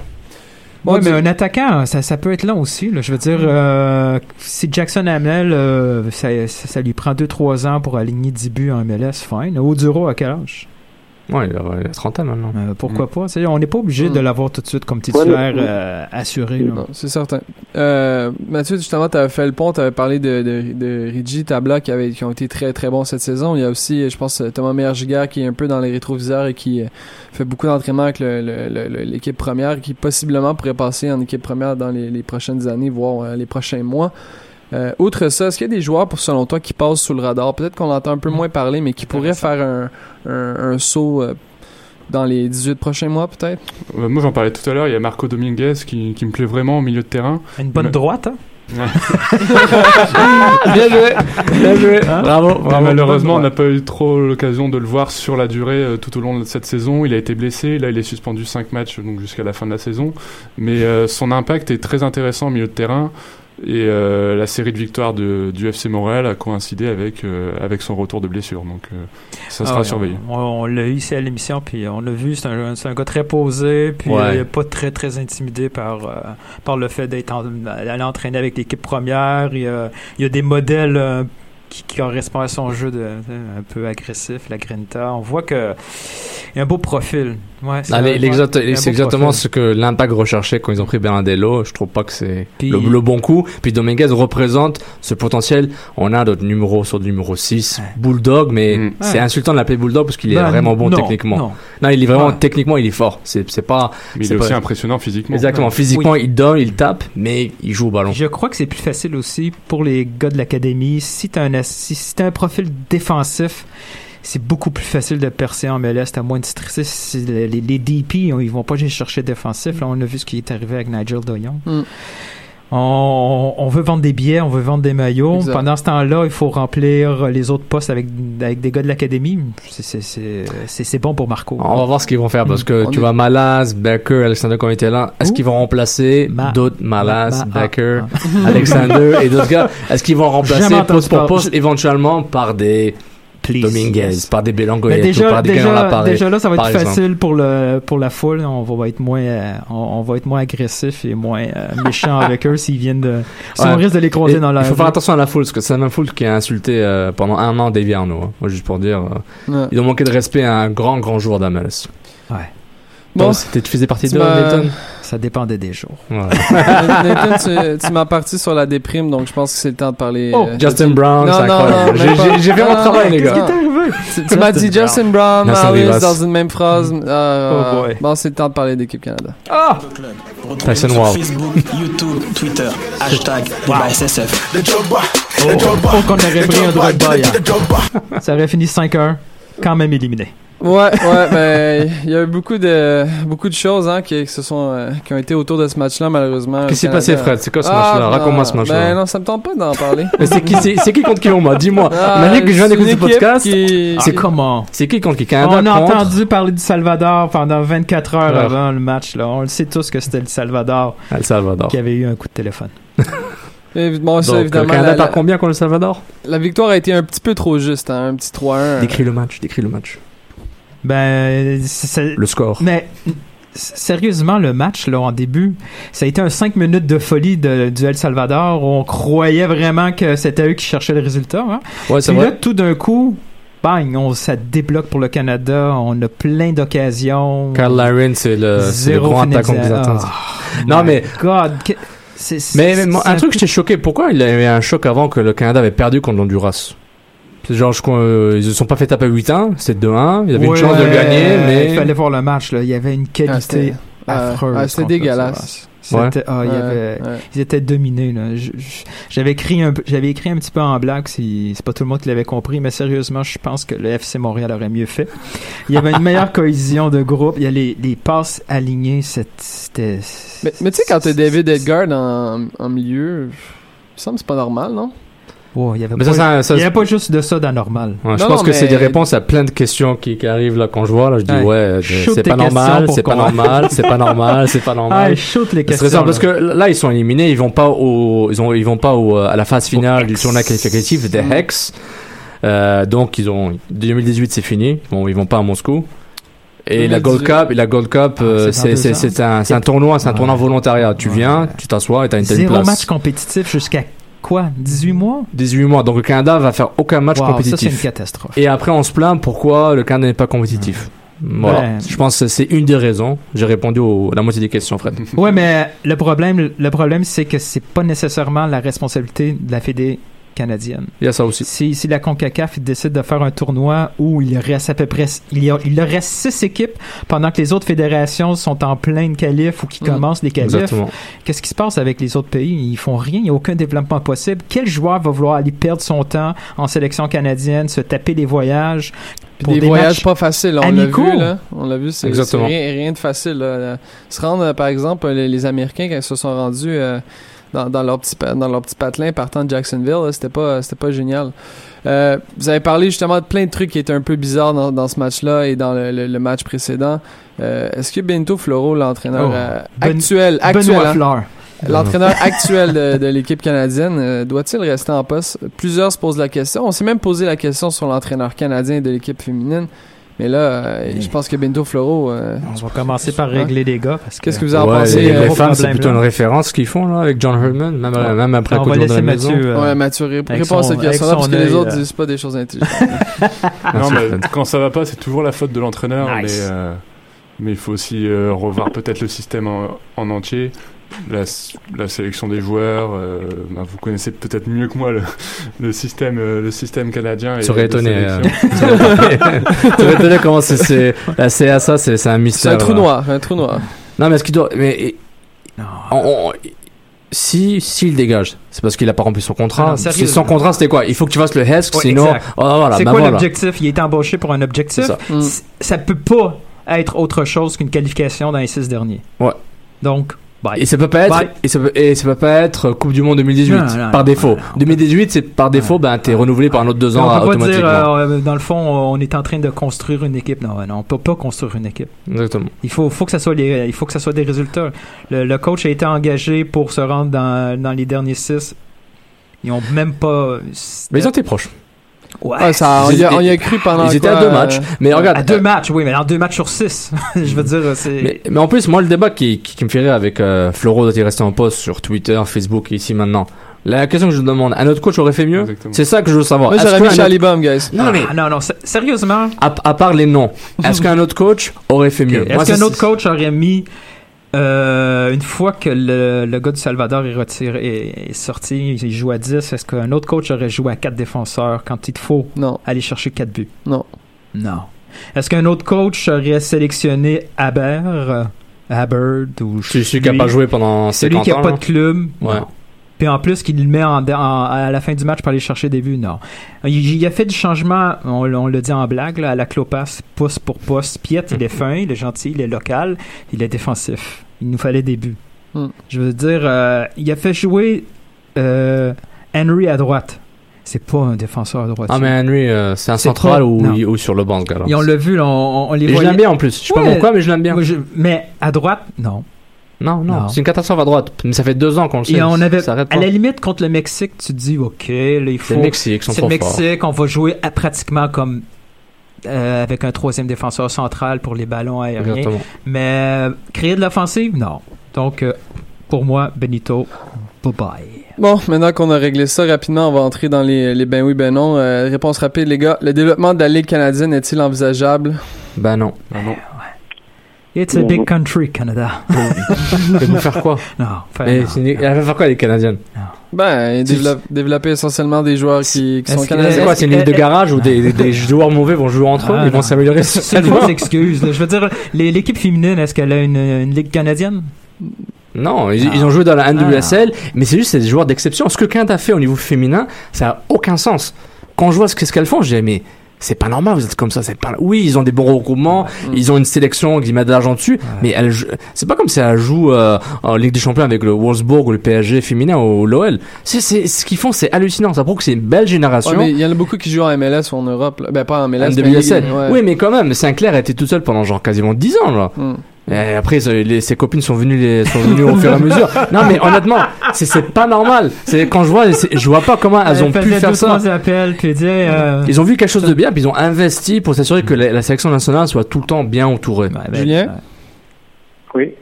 Bon, Ouais, mais un attaquant, ça, ça peut être long aussi. là. Je veux dire, euh, si Jackson Hamel, euh, ça, ça, ça lui prend 2-3 ans pour aligner 10 buts en MLS, fine. Oduro, à quel âge? Ouais, il a, il a 30 ans maintenant. Euh, pourquoi pas? C'est- On n'est pas obligé Mm. de l'avoir tout de suite comme titulaire Ouais, euh, assuré. c'est certain. Euh, Mathieu, justement, tu avais fait le pont, tu avais parlé de, de, de Rigi, Tabla, qui, avait, qui ont été très très bons cette saison. Il y a aussi, je pense, Thomas Meyer-Giga qui est un peu dans les rétroviseurs et qui fait beaucoup d'entraînement avec l'équipe première, qui possiblement pourrait passer en équipe première dans les, les prochaines années, voire les prochains mois. Euh, outre ça, est-ce qu'il y a des joueurs, pour selon toi, qui passent sous le radar? Peut-être qu'on entend un peu moins parler, mais qui pourraient faire un, un, un saut euh, dans les 18 prochains mois, peut-être? Euh, moi, j'en parlais tout à l'heure. Il y a Marco Dominguez qui, qui me plaît vraiment au milieu de terrain. Une bonne Mais- droite, hein? Bien joué, bien joué. Bravo, Mais bravo. malheureusement, on n'a pas eu trop l'occasion de le voir sur la durée euh, tout au long de cette saison. Il a été blessé. Là, il est suspendu 5 matchs donc jusqu'à la fin de la saison. Mais euh, son impact est très intéressant au milieu de terrain. Et euh, la série de victoires de, du FC Montréal a coïncidé avec, euh, avec son retour de blessure. Donc, euh, ça sera Ah ouais, surveillé. On, on l'a eu ici à l'émission, puis on l'a vu, c'est un, c'est un gars très posé, puis Ouais. il est pas très très intimidé par, euh, par le fait d'être en- d'aller entraîner avec l'équipe première. Il y a, il y a des modèles euh, qui, qui correspondent à son jeu de, de- un peu agressif, la grinta. On voit que il y a un beau profil. Ouais, c'est Ah, les- c'est beau exactement profil. ce que l'impact recherchait quand ils ont pris Bernardello. Je trouve pas que c'est Puis- le, le bon coup. Puis Dominguez représente ce potentiel. On a notre numéro sur le numéro 6, Ouais. Bulldog, mais Mm. c'est Ouais. insultant de l'appeler Bulldog parce qu'il est Ben, vraiment bon non, techniquement. Non. non. il est vraiment Ouais. techniquement, il est fort. C'est c'est pas Mais il c'est est aussi pas- impressionnant physiquement. exactement physiquement, il donne, il tape, mais il joue au ballon. Je crois que c'est plus facile aussi pour les gars de l'académie. Si t'as un, si, si t'as un profil défensif, c'est beaucoup plus facile de percer en MLS. T'as moins de stresser. Si Les, les, les DP, on- ils vont pas juste chercher défensif. Là, on a vu ce qui est arrivé avec Nigel Doyon. Mm. On, on veut vendre des billets, on veut vendre des maillots. Exact. Pendant ce temps-là, il faut remplir les autres postes avec, avec des gars de l'académie. C'est- bon pour Marco. On va voir ce qu'ils vont faire parce que On tu est- vois Malas, Becker, Alexander qui ont été là. Est-ce qu'ils vont remplacer Ma- d'autres Malas, Ma- Becker, ah, Alexander et d'autres gars? Est-ce qu'ils vont remplacer poste pour poste éventuellement par des Please, Dominguez, yes. par des Mais Belangoyet ou déjà, par des gars dans déjà, déjà là, ça va être exemple. facile pour le pour la foule. On va être moins euh, on, on va être moins agressif et moins euh, méchant avec eux s'ils viennent de si Ouais. on risque de les croiser Et dans la il faut faire attention à la foule parce que c'est la même foule qui a insulté euh, pendant un an Davy Arnaud. hein. Moi, juste pour dire, euh, Ouais. ils ont manqué de respect à un grand, grand joueur d'MLS. Ouais. Bon, c'était- tu faisais partie de Milton? Ça dépendait des jours. Ouais. Nathan, tu, tu m'as parti sur la déprime, donc je pense que c'est le temps de parler. Oh, euh, Justin Brown, Non, c'est non, J'ai- fait mon travail, non, les qu'est-ce gars. qui t'est arrivé? Tu, tu m'as dit Justin Brown, Rivas. dans une même phrase. Euh, Oh boy. Bon, c'est le temps de parler d'équipe Canada. Ah! Tyson Wall. Facebook, YouTube, Twitter, hashtag SSF. Oh, oh, qu'on aurait pris un Drogba hier. Ça aurait fini 5-1, quand même éliminé. Ouais, ouais, ben il y a eu beaucoup de beaucoup de choses hein, qui, qui se sont euh, qui ont été autour de ce match-là malheureusement. Qu'est-ce qui s'est Le passé, Fred? C'est quoi ce Ah, match-là? Raconte-moi ce match-là. Ben non, ça me tente pas d'en parler. Mais c'est qui, c'est, c'est qui contre qui, moi Dis-moi. Ah, que je viens d'écouter ce podcast. C'est comment? C'est qui contre qui? Canada On a contre? entendu parler du Salvador pendant 24 heures Ouais. avant le match. Là. On le sait tous que c'était le Salvador El Salvador. qui avait eu un coup de téléphone. Et bon, ça, Donc, évidemment, le Canada la, par combien contre le Salvador? la victoire a été un petit peu trop juste, hein, un petit 3-1. Décris le match, décris le match. Ben, Le score. mais sérieusement, le match là en début, ça a été un 5 minutes de folie de, du El Salvador. où On croyait vraiment que c'était eux qui cherchaient le résultat. Hein. Ouais, Puis là, tout d'un coup, bang, on, ça débloque pour le Canada. On a plein d'occasions. Carl Larin, c'est le, le grand attaquant des attentes. Oh, Non, mais- God, que- Mais, c'est un truc, j'étais choqué. Pourquoi il y avait un choc avant que le Canada avait perdu contre l'Honduras? Genre, je crois, euh, ils se sont pas fait taper 8-1, c'est 2-1. Il y avait une chance de gagner, mais. Il fallait voir le match, là. Il y avait une Ah, qualité ah, affreuse. ah, c'était dégueulasse. Salvador. C'était, il y Ouais, avait, ouais. ils étaient dominés, J'avais écrit un, peu- j'avais écrit un petit peu en blague, si, c'est pas tout le monde qui l'avait compris, mais sérieusement, je pense que le FC Montréal aurait mieux fait. Il y avait une meilleure cohésion de groupe. Il y a les, les passes alignées, c'était, Mais, mais tu sais, quand t'as David Edgar en, en milieu, il me semble que c'est pas normal, non? Oh, il y avait Mais pas, ça, ça, ça- il y avait pas juste de ça d'anormal. Ouais, je Non, pense non, que c'est des réponses à plein de questions qui, qui arrivent là quand je vois là. Je dis Ouais. Shoot c'est pas normal, c'est pas normal, c'est pas normal, c'est pas Ah, normal. shoot les C'est questions. très simple parce que là. ils sont éliminés, ils vont pas au, ils ont, ils vont pas au, à la phase finale du tournoi qualificatif des. Hex. Euh, donc ils ont 2018 c'est fini. Bon, ils vont pas à Moscou. Et la Gold 2018. Cup, et la Gold Cup, Ah, euh, c'est un, c'est un tournoi, c'est un Ouais. tournoi volontariat. Tu viens, tu t'assois et t'as une telle Zéro place. match compétitif jusqu'à quoi? 18 mois? 18 mois. Donc le Canada va faire aucun match Wow, ça, c'est une compétitif. catastrophe. Et après, on se plaint pourquoi le Canada n'est pas compétitif. Voilà. Ben- Je pense que c'est une des raisons. J'ai répondu à la moitié des questions, Fred. Ouais, mais le problème, le problème, c'est que c'est pas nécessairement la responsabilité de la Fédé canadienne. Il y a ça aussi. Si, si la CONCACAF décide de faire un tournoi où il reste à peu près, il y, a, il leur reste six équipes pendant que les autres fédérations sont en pleine qualif ou qui Mm. commencent les qualifs, qu'est-ce qui se passe avec les autres pays? Ils font rien, il n'y a aucun développement possible. Quel joueur va vouloir aller perdre son temps en sélection canadienne, se taper les voyages? Pour des, des voyages pas faciles, on l'a vu là. On l'a vu, c'est rien, rien de facile. Là. Se rendre, par exemple, les, les Américains quand ils se sont rendus euh, dans, dans leur petit dans leur petit patelin partant de Jacksonville, c'était pas c'était pas génial. Euh, vous avez parlé justement de plein de trucs qui étaient un peu bizarres dans, dans ce match-là et dans le, le- le match précédent. Euh, Est-ce que Bento Floro, l'entraîneur Oh, euh, Ben- actuel, actuel, hein? L'entraîneur actuel de, de l'équipe canadienne, euh, doit-il rester en poste? Plusieurs se posent la question. On s'est même posé la question sur l'entraîneur canadien de l'équipe féminine. Mais là, euh, je pense que Bento Floro... euh, On va commencer par régler les gars parce que Qu'est-ce que vous en Ouais, pensez? les, euh, les femmes, c'est plutôt là? une référence ce qu'ils font là avec John Herman, même, Ouais. même après on coup va de la laisser maison. Mathieu. euh, Ouais, Mathieu, ré- avec réponds à cette question-là parce que les autres disent pas des choses intelligentes. Non, mais quand ça va pas, c'est toujours la faute de l'entraîneur. Mais, il faut aussi revoir peut-être le système en entier. La, la sélection des joueurs, euh, bah, vous connaissez peut-être mieux que moi le, le système, euh, le système canadien. Et Tu serais étonné. euh, tu serais étonné. Comment c'est- c'est. La CSA, c'est c'est un C'est mystère. un trou noir, un trou noir. Non, mais ce qu'il doit. Mais. Non. on- on- si s'il dégage, c'est parce qu'il a pas rempli son Ah contrat. Si son contrat c'était quoi? Il faut que tu fasses le HESC, Ouais, sinon. Oh, voilà, c'est bah quoi voilà. l'objectif? Il est embauché pour un objectif? C'est ça. C- Ça peut pas être autre chose qu'une qualification dans les six derniers. Ouais. Donc, Bye. Et ça peut pas être, Bye. et ça peut, et ça peut pas être Coupe du Monde 2018 Non, non, par défaut. non, non. 2018, c'est par défaut, ben t'es renouvelé par un autre deux ans peut pas automatiquement. dire, euh, dans le fond, on est en train de construire une équipe. Non, non, on peut pas construire une équipe. Exactement. Il faut, faut que ça soit les, il faut que ça soit des résultats. Le, le coach a été engagé pour se rendre dans, dans les derniers six. Ils ont même pas. Mais ils ont été proches. Ouais. Ah, ça, on, Ils y a, étaient- on y a cru pendant Ils étaient à deux euh, matchs. Mais regarde, à deux matchs, oui, mais en deux matchs sur six. Je veux dire, c'est. Mais, mais en plus, moi, le débat qui, qui, qui me fait rire avec euh, Floro doit-il rester en poste sur Twitter, Facebook et ici maintenant. La question que je demande, un autre coach aurait fait mieux? C'est ça que je veux savoir. Moi, Est-ce j'aurais qu'un mis autre- Charlie Baum, guys. Non, mais Ah, non, non, sé- sérieusement? à, à part les noms, est-ce qu'un autre coach aurait fait mieux? Est-ce qu'un autre coach aurait mis euh, une fois que le, le gars du Salvador est retiré est, est sorti, il joue à 10, est-ce qu'un autre coach aurait joué à 4 défenseurs quand il faut Non. aller chercher 4 buts? Non. Non. Est-ce qu'un autre coach aurait sélectionné Aber, euh, Hubbard ou Je suis lui, capable de jouer pendant celui 50 qui a ans. pas là? de club? Ouais. Non. Puis en plus qu'il le met en, en- à la fin du match pour aller chercher des buts, non. Il, il a fait du changement, on, on le dit en blague, là, à la clopasse, pouce pour pouce. Piet, il est fin, il est gentil, il est local, il est défensif. Il nous fallait des buts. Hmm. Je veux dire, euh, il a fait jouer euh, Henry à droite. C'est pas un défenseur à droite. Ah, mais Henry, euh, c'est un central ou, sur le banc, gars-là. Et on l'a vu, là, on, on les Et je l'aime bien en plus. Je sais pas pourquoi, mais je l'aime bien. Moi, je- mais à droite, non. Non, non, Non. c'est une catastrophe à droite. Mais ça fait deux ans qu'on le sait. Et on avait, Ça à pas. la limite, contre le Mexique, tu te dis, OK, là, il faut. C'est le Mexique, ils sont C'est le trop forts. Mexique, on va jouer à- pratiquement comme euh, avec un troisième défenseur central pour les ballons aériens. Exactement. Mais euh, créer de l'offensive, non. Donc, euh, pour moi, Benito, bye bye. Bon, maintenant qu'on a réglé ça rapidement, on va entrer dans les, les ben oui, ben non. Euh, réponse rapide, les gars. Le développement de la Ligue canadienne est-il envisageable? Ben non. Ah non. It's a big country, Canada. Mais vous faire quoi Non, enfin, Mais non. c'est une- Elle va faire quoi, les Canadiennes Ben, développer essentiellement des joueurs qui, qui Est-ce sont que- C'est canadiens. quoi C'est une ligue de garage où des, joueurs mauvais vont jouer entre eux Ah, Ils vont s'améliorer C'est une fausse excuse. là. Je veux dire, les- l'équipe féminine, est-ce qu'elle a une, une ligue canadienne? Non, ils, Ah. ils ont joué dans la NWSL, mais c'est juste c'est des joueurs d'exception. Ce que Canada a fait au niveau féminin, ça a aucun sens. Quand je vois ce que- ce qu'elles font, je dis mais c'est pas normal, vous êtes comme ça, c'est pas. Oui, ils ont des bons regroupements, ils ont une sélection qui met de l'argent dessus, mais elle, c'est pas comme si elle joue euh, en Ligue des Champions avec le Wolfsburg ou le PSG féminin ou l'OL. C'est, c'est ce qu'ils font, c'est hallucinant. Ça prouve que c'est une belle génération. Ouais, mais il y en a beaucoup qui jouent en MLS ou en Europe. là. Ben, pas en MLS, mais NWSL. Ligue- ouais. Oui, mais quand même, Sinclair était tout seul pendant genre quasiment 10 ans là. Et après, les- ses copines sont venues, les, sont venues au fur et à mesure. Non, mais honnêtement, c'est, pas normal. C'est quand je vois, je vois pas comment elles ont pu faire ça. trois appels, puis dire, euh, Ils ont vu quelque chose de bien, puis ils ont investi pour s'assurer que la, la sélection nationale soit tout le temps bien entourée. Ouais, ben, Julien? Oui.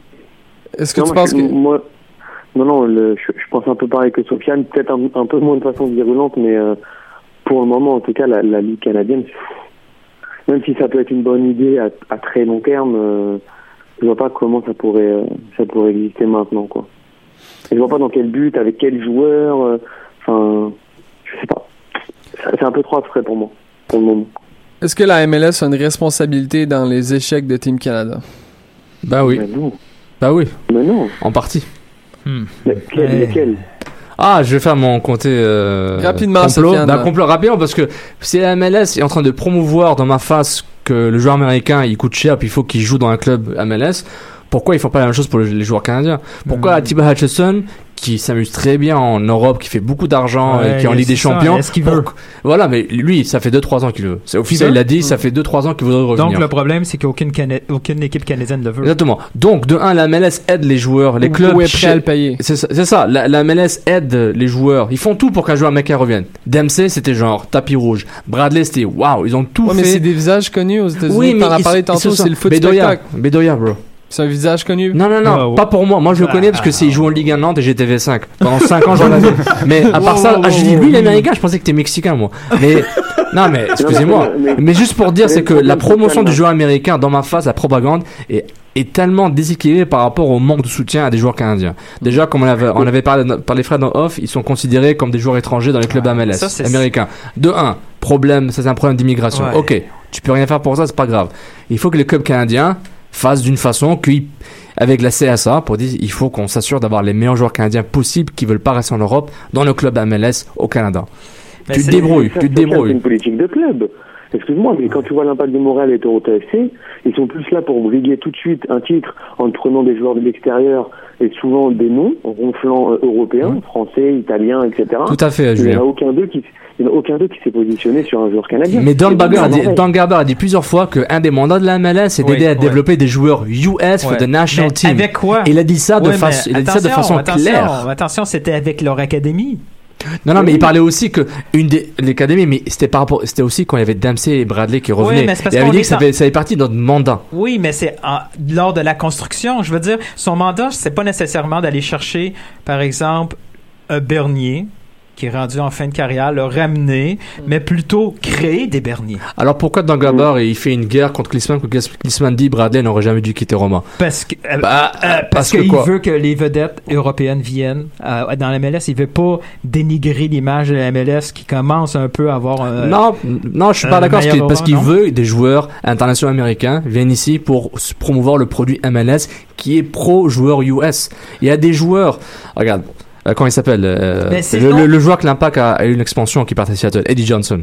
Est-ce que Non, tu moi, penses que... Moi, non, non, le- je, je pense un peu pareil que Sofiane, peut-être un, un peu moins de façon virulente, mais euh, pour le moment, en tout cas, la, la Ligue canadienne, même si ça peut être une bonne idée à, à très long terme, euh, je vois pas comment ça pourrait, euh, ça pourrait exister maintenant, quoi. Et je vois pas dans quel but, avec quel joueur, euh, enfin, je sais pas. C'est un peu trop abstrait pour moi, pour le moment. Est-ce que la MLS a une responsabilité dans les échecs de Team Canada? Bah oui, Mais non, bah oui, mais non. en partie. hmm. Mais quel, Ouais. lequel Ah, je vais faire mon comté euh, Rapidement, complot. D'un complot rapidement parce que si la MLS est en train de promouvoir dans ma face que le joueur américain il coûte cher puis il faut qu'il joue dans un club MLS, pourquoi ils font pas la même chose pour les joueurs canadiens? Pourquoi Hmm. Atiba Hutchison qui s'amuse très bien en Europe, qui fait beaucoup d'argent et qui est en Ligue des ça, Champions est-ce qu'il veut? pour- Voilà, mais lui, ça fait 2-3 ans qu'il veut. C'est officiel, il a dit, ça fait 2-3 ans qu'il voudrait revenir. Donc, le problème, c'est qu'aucune Cana- aucune équipe canadienne le veut. Exactement. Donc, de 1, la MLS aide les joueurs, les Ou- clubs. Ou est prêt à le payer? C'est ça, c'est ça. La, la MLS aide les joueurs. Ils font tout pour qu'un joueur américain revienne. Dempsey, c'était genre tapis rouge. Bradley, c'était waouh. Ils ont tout Ouais, mais c'est fait. des visages connus aux États-Unis. Oui, mais T'en as parlé tantôt, c'est le foot Bedoya. Bedoya, bro. C'est un visage connu? Non, non, non, ouais. pas pour moi. Moi, je le connais parce que c'est, il joue en Ligue 1 Nantes et j'étais V5. Pendant 5 ans, j'en avais. Mais à part ça, ah, je dis, lui, il est américain, je pensais que t'es mexicain, moi. Mais, non, mais, excusez-moi. mais- juste pour dire, c'est que la promotion du joueur américain dans ma face, la propagande, est, est tellement déséquilibrée par rapport au manque de soutien à des joueurs canadiens. Déjà, comme on avait, on avait parlé par les frères dans off, ils sont considérés comme des joueurs étrangers dans les clubs MLS ça, américains. De un, problème, ça c'est un problème d'immigration. Ouais. Ok, tu peux rien faire pour ça, c'est pas grave. Il faut que les clubs canadiens fassent d'une façon qu'ils avec la CSA pour dire il faut qu'on s'assure d'avoir les meilleurs joueurs canadiens possibles qui veulent pas rester en Europe dans le club MLS au Canada. Mais tu te débrouilles, tu te Sofiane, C'est débrouilles. une politique de club. Excuse-moi, mais quand tu vois l'impact de Montréal et Toronto FC, ils sont plus là pour briguer tout de suite un titre en prenant des joueurs de l'extérieur et souvent des noms ronflants euh, européens, français, italiens, etc. Tout à fait, Il n'y en Julien. a aucun d'eux qui, il n'y en a aucun d'eux qui s'est positionné sur un joueur canadien. Mais Don C'est Garber, a dit, normal. Don Garber a dit plusieurs fois qu'un des mandats de la MLS, c'est Oui, d'aider à ouais. développer des joueurs US for Ouais. the national Mais team. Avec quoi il a dit ça de, il a dit ça de attention, façon attention, claire. Attention, c'était avec leur académie. Non, non, mais il parlait aussi que une des l'académie, mais c'était par rapport, c'était aussi quand il y avait Dempsey et Bradley qui revenaient. mais c'est parce il avait dit que ça fait, ça fait partie de notre mandat. Oui, mais c'est en- lors de la construction. Je veux dire, son mandat, c'est pas nécessairement d'aller chercher, par exemple, un Bernier qui est rendu en fin de carrière, le ramener, mais plutôt créer des Berniers. Alors pourquoi Don Garber il fait une guerre contre Klinsmann, que dit Bradley n'aurait jamais dû quitter Roma? Parce que euh, Bah, euh, parce parce qu'il veut que les vedettes européennes viennent euh, dans la MLS. Il veut pas dénigrer l'image de la MLS qui commence un peu à avoir. un- Non, non, je suis pas d'accord parce qu'il- non? veut des joueurs internationaux américains viennent ici pour promouvoir le produit MLS qui est pro joueur US. Il y a des joueurs, regarde, euh, comment il s'appelle euh, c'est le, non. le- le joueur que l'Impact a, a eu une expansion qui partait de Seattle, Eddie Johnson.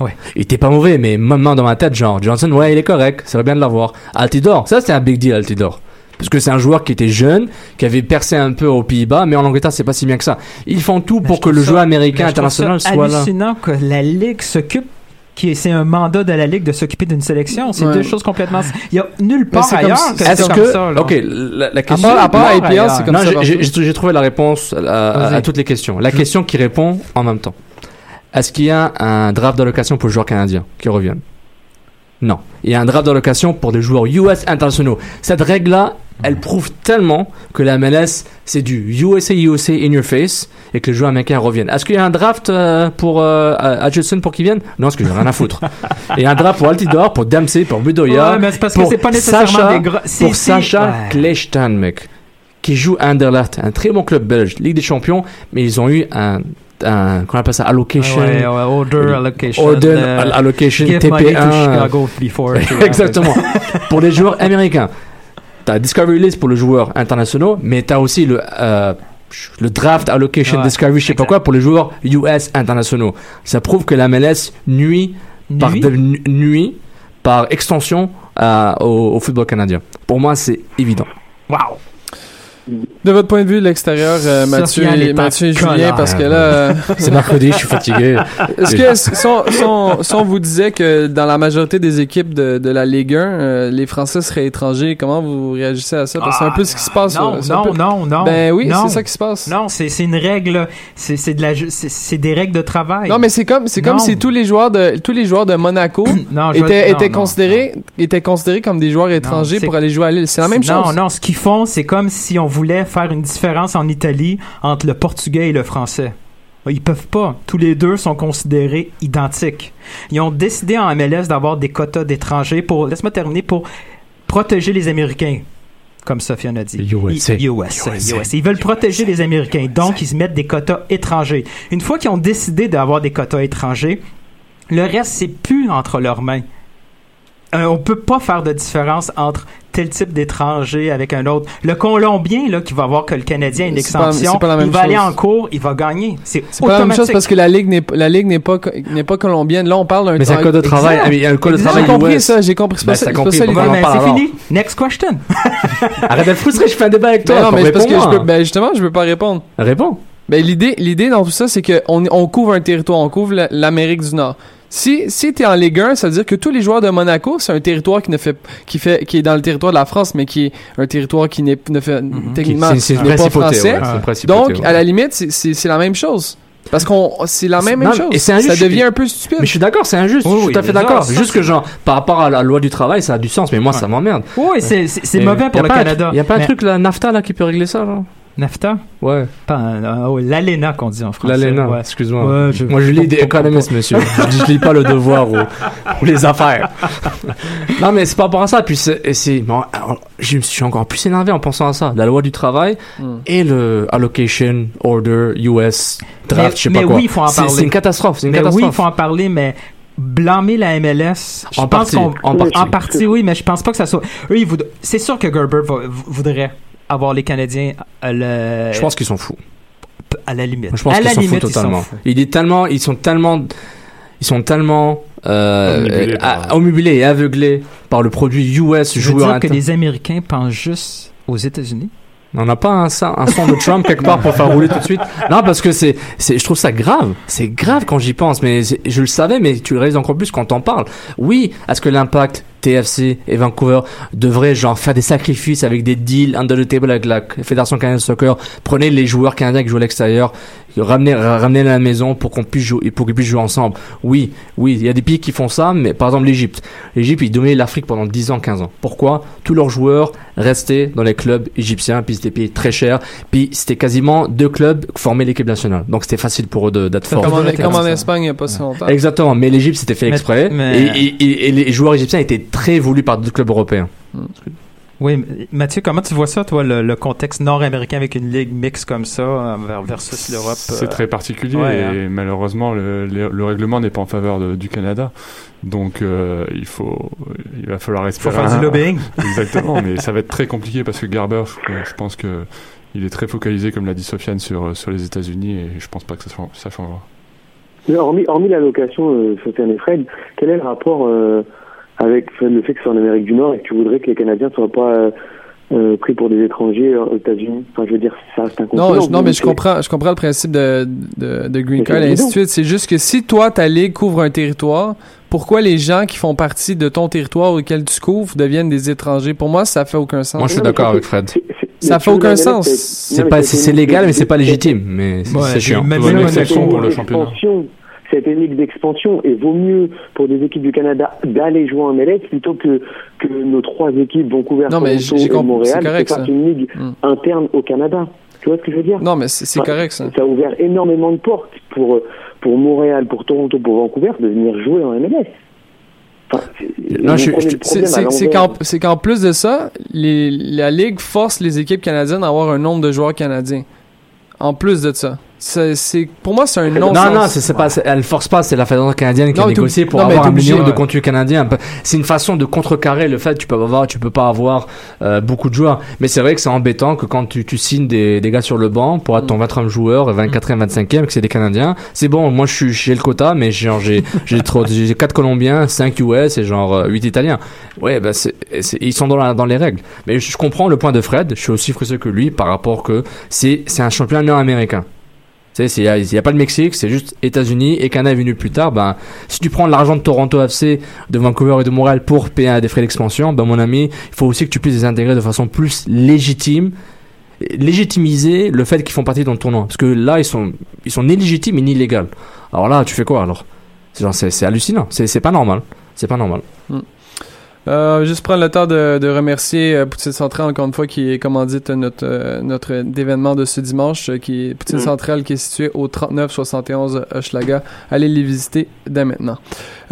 Ouais. Il était pas mauvais, mais maintenant dans ma tête, genre Johnson, ouais, il est correct, ça va bien de l'avoir. Altidore, ça c'est un big deal, Altidore. Parce que c'est un joueur qui était jeune, qui avait percé un peu aux Pays-Bas, mais en Angleterre c'est pas si bien que ça. Ils font tout Mais pour que le ça- joueur américain ça international soit là. hallucinant que la Ligue s'occupe qui c'est un mandat de la Ligue de s'occuper d'une sélection. C'est Ouais. deux choses complètement. Il y a nulle part c'est comme ailleurs si- que Est-ce c'est que, comme ça. là. ok, la, la À question. part, à part c'est comme non, ça. j'ai- partout. j'ai j'ai- j'ai trouvé la réponse à, à toutes les questions. La question qui répond en même temps. Est-ce qu'il y a un draft d'allocation pour les joueurs canadiens qui reviennent? Non. Il y a un draft d'allocation pour des joueurs US internationaux. Cette règle-là, elle prouve tellement que la MLS, c'est du USA, USA in your face et que les joueurs américains reviennent. Est-ce qu'il y a un draft euh, pour euh, Hutchinson pour qu'ils viennent Non, parce que j'ai rien à foutre. Et un draft pour Altidore, pour Dempsey, pour Budoya, Ouais, mais c'est parce que pour c'est pas nécessairement Sacha, des si, pour si, Sacha ouais. Mec, qui joue à Anderlecht, un très bon club belge, Ligue des Champions, mais ils ont eu un, un qu'on appelle ça, allocation, Ouais, ouais, order allocation. order euh, all- allocation give money to TP1. Chicago before. tu vois. Exactement. pour les joueurs américains. T'as Discovery List pour les joueurs internationaux, mais t'as aussi le, euh, le draft allocation Ouais, Discovery, je sais pas quoi, pour les joueurs US internationaux. Ça prouve que la MLS nuit par, Nuit? de- nu- nuit par extension à- au, au football canadien. Pour moi, c'est évident. Wow. De votre point de vue de l'extérieur, euh, Mathieu, et, Mathieu et Julien, colère. parce que là, euh, C'est mercredi, je suis fatigué. est-ce que si on, si on- si on vous disait que dans la majorité des équipes de, de la Ligue 1, euh, les Français seraient étrangers, comment vous réagissez à ça? Parce que c'est un peu ce qui se passe. Ah, Non, non, peu- non, non. Ben oui, non. c'est ça qui se passe. Non, c'est c'est une règle. C'est c'est de la. ju- c'est- C'est des règles de travail. Non, mais c'est comme, c'est comme Non. si tous les joueurs de, tous les joueurs de Monaco non, je- étaient, non, étaient non, considérés, étaient considérés comme des joueurs étrangers pour aller jouer à Lille. C'est la même non, chose. Non, ce qu'ils font, c'est comme si on voulait faire une différence en Italie entre le portugais et le français. Ils peuvent pas. Tous les deux sont considérés identiques. Ils ont décidé en MLS d'avoir des quotas d'étrangers pour, laisse-moi terminer, pour protéger les Américains. Comme Sofiane a dit. USA. USA, USA. Ils veulent protéger les Américains. Donc, ils se mettent des quotas étrangers. Une fois qu'ils ont décidé d'avoir des quotas étrangers, le reste, c'est plus entre leurs mains. Euh, on peut pas faire de différence entre tel type d'étranger avec un autre. Le Colombien, là, qui va voir que le Canadien a une C'est pas- pas la même il va aller en cours, il va gagner. C'est C'est pas la même chose parce que la ligue n'est la ligue n'est pas co- n'est pas colombienne. Là, on parle d'un Mais c'est un code de travail. Ah, mais il y a un code de travail J'ai compris ça, j'ai compris. C'est Ben, pas ça, compris, ça Ben, parle c'est fini. Next question. Arrête de te frustrer, je fais un débat avec toi. Ben non, mais parce que je peux, ben justement, je peux pas répondre. Réponds. Ben l'idée, l'idée dans tout ça, c'est que on, on couvre un territoire, on couvre la- l'Amérique du Nord. Si si t'es en Ligue 1, ça veut dire que tous les joueurs de Monaco, c'est un territoire qui ne fait qui fait qui est dans le territoire de la France, mais qui est un territoire qui n'est ne fait techniquement C'est- une n'est pas français. ouais, Donc ouais. à la limite, c'est- c'est c'est la même chose. Parce qu'on c'est la même, Non, chose. et c'est injuste. ça devient un peu stupide. Mais je suis d'accord, c'est injuste. Oui, je suis oui, tout à fait d'accord. Juste que genre, par rapport à la loi du travail, ça a du sens, mais moi, ça m'emmerde. Oui, c'est mauvais pour le Canada. truc- Y a pas un truc, la NAFTA, là, qui peut régler ça? NAFTA? Ouais. Pas un- euh, oh, L'ALENA qu'on dit en français. L'ALENA, ouais. excuse-moi. Ouais, je- Moi, je lis des Economist, monsieur. je, je lis pas le devoir ou, ou les affaires. non, mais c'est par rapport à ça. Puis c'est, bon, alors, je me suis encore plus énervé en pensant à ça. La loi du travail Hmm. et le allocation order US draft, Mais- je sais mais pas quoi. oui, il faut en parler. C'est une catastrophe. C'est une Mais oui, il faut en parler, mais blâmer la MLS, je En pense partie, qu'on en partie. partie, oui, mais je pense pas que ça soit. Eux, ils voud- c'est sûr que Gerber va- voudrait avoir les Canadiens à, le- Je pense qu'ils sont fous. à la limite. Je pense qu'ils sont totalement. fous. Il est tellement, ils sont tellement, ils sont tellement euh, euh, et aveuglé par le produit US Je veux dire que les Américains pensent juste aux États-Unis? On n'a pas un, son de Trump quelque part pour faire rouler tout de suite. Non, parce que c'est, c'est, je trouve ça grave. C'est grave quand j'y pense, mais je le savais, mais tu le réalises encore plus quand t'en parles. Oui, est-ce que l'impact TFC et Vancouver devraient genre faire des sacrifices avec des deals under the table avec la Fédération canadienne de soccer, prenez les joueurs canadiens qui jouent à l'extérieur, ramenez, ramenez à la maison pour qu'on puisse jouer, pour qu'ils puissent jouer ensemble. Oui, oui, il y a des pays qui font ça, mais par exemple l'Égypte. L'Égypte, ils dominaient l'Afrique pendant 10 ans, 15 ans. Pourquoi? Tous leurs joueurs restaient dans les clubs égyptiens, puis c'était payé très cher, puis c'était quasiment deux clubs qui formaient l'équipe nationale. Donc c'était facile pour eux de- d'être forts. Comme en, Fort. comme en Espagne il n'y a pas si longtemps. Exactement, mais l'Égypte c'était fait Mais- exprès, mais- et, et- et- et les joueurs égyptiens étaient très voulus par d'autres clubs européens. Oui, Mathieu, comment tu vois ça, toi, le, le contexte nord-américain avec une ligue mixte comme ça euh, ver- versus l'Europe? C'est euh, très particulier ouais, et malheureusement le, le- le règlement n'est pas en faveur de- du Canada. Donc euh, il faut, il va falloir Il faut espérer. faire un- du lobbying. Exactement, mais ça va être très compliqué parce que Garber, je, je pense que il est très focalisé, comme l'a dit Sofiane, sur sur les États-Unis et je pense pas que ça, change- ça changera. Mais hormis, hormis la location, euh, Sofiane et Fred, quel est le rapport euh, avec le fait que c'est en Amérique du Nord et que tu voudrais que les Canadiens ne soient pas euh, euh, pris pour des étrangers aux États-Unis Enfin, je veux dire, ça reste un Non, je- non, mais je comprends, je comprends le principe de, de, de green card et ainsi de suite. C'est juste que si toi, ta ligue couvre un territoire, pourquoi les gens qui font partie de ton territoire auquel tu couvres deviennent des étrangers? Pour moi, ça fait aucun sens. Moi je suis d'accord avec Fred. c'est- c'est- Ça fait aucun sens. C'est pas, c'est légal, mais c'est pas légitime, mais c'est Ouais, c'est chiant. même- une même- exception pour le championnat. Une ligue d'expansion et vaut mieux pour des équipes du Canada d'aller jouer en MLS plutôt que, que nos trois équipes Vancouver, Non, mais Toronto et compris, Montréal c'est correct, ça. une ligue Mm. interne au Canada. Tu vois ce que je veux dire? Non, mais c'est Enfin, correct, ça. Ça a ouvert énormément de portes pour, pour Montréal, pour Toronto, pour Vancouver de venir jouer en MLS. Enfin, c'est- qu'en plus de ça, les, la Ligue force les équipes canadiennes à avoir un nombre de joueurs canadiens. En plus de ça. C'est c'est- pour moi, c'est un non Non, non, c'est pas, elle force pas, c'est la Fédération canadienne qui Non, a négocié pour non, avoir un minimum de ouais. contenu canadien. C'est une façon de contrecarrer le fait que tu peux avoir, tu peux pas avoir euh, beaucoup de joueurs. Mais c'est vrai que c'est embêtant que quand tu, tu signes des, des gars sur le banc pour être ton Mm. 20e joueur, 24e, 25e, que c'est des Canadiens, c'est bon, moi je suis, j'ai le quota, mais genre j'ai, j'ai trop, j'ai 4 Colombiens, 5 US et genre euh, 8 Italiens. Ouais, bah c'est, c'est- ils sont dans, la, dans les règles. Mais je, je comprends le point de Fred, je suis aussi frustré que lui par rapport que c'est, c'est un championnat nord-américain. Tu sais, il n'y a, pas le Mexique, c'est juste États-Unis et Canada est venu plus tard. Ben, si tu prends l'argent de Toronto FC, de Vancouver et de Montréal pour payer des frais d'expansion, ben mon ami, il faut aussi que tu puisses les intégrer de façon plus légitime, légitimiser le fait qu'ils font partie de ton tournoi. Parce que là, ils sont, ils sont ni légitimes ni illégaux. Alors là, tu fais quoi alors? C'est hallucinant. C'est, pas normal. C'est pas normal. Euh, juste prendre le temps de, de remercier euh, Poutine Centrale encore une fois qui est commandite notre euh, notre événement de ce dimanche euh, qui est Poutine Mm. Centrale qui est situé au 3971 Hochelaga. Allez les visiter dès maintenant.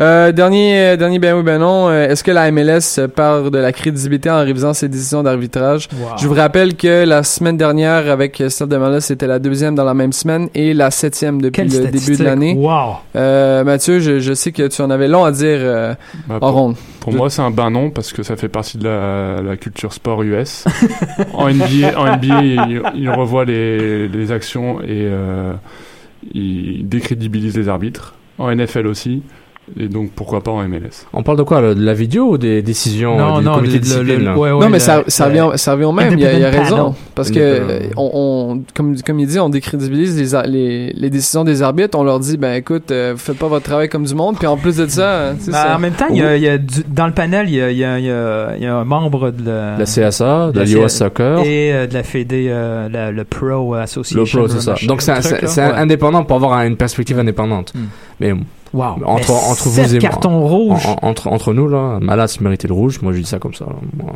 Euh, dernier euh, dernier ben oui ben non, euh, est-ce que la MLS perd de la crédibilité en révisant ses décisions d'arbitrage? Wow. Je vous rappelle que la semaine dernière avec Stade de Malais, c'était la deuxième dans la même semaine et la septième depuis Quelle le début de l'année. Wow. Euh, Mathieu, je, je sais que tu en avais long à dire euh, Bah, en pour, ronde. Pour moi, c'est un bain non parce que ça fait partie de la, la culture sport US. en NBA, en NBA il, il revoit les, les actions et euh, il décrédibilise les arbitres. En NFL aussi. Et donc, pourquoi pas en MLS On parle de quoi De la vidéo ou des décisions euh, du non, comité le- de discipline le- là? ouais, ouais, non, mais le- ça, ça, revient, ça revient au même. Il y a, il y a Independent raison. Parce que, euh, on, on- comme, comme il dit, on décrédibilise les, les, les décisions des arbitres. On leur dit, ben écoute, euh, vous faites pas votre travail comme du monde. Puis en plus de ça, euh, Ben, ça- en même temps, il y a, il y a du- dans le panel, il y a, il y a- il y a- il y a un membre de la, La CSA, de la La US. Soccer. et euh, de la Fédé, euh, la- le Pro Association. Le pro, c'est ça. Donc c'est indépendant pour avoir une perspective indépendante. Hmm. Mais Wow. Entre- vous et moi. cartons rouges. en- en- entre, entre nous, là, Malas méritait le rouge. Moi, je dis ça comme ça. Moi,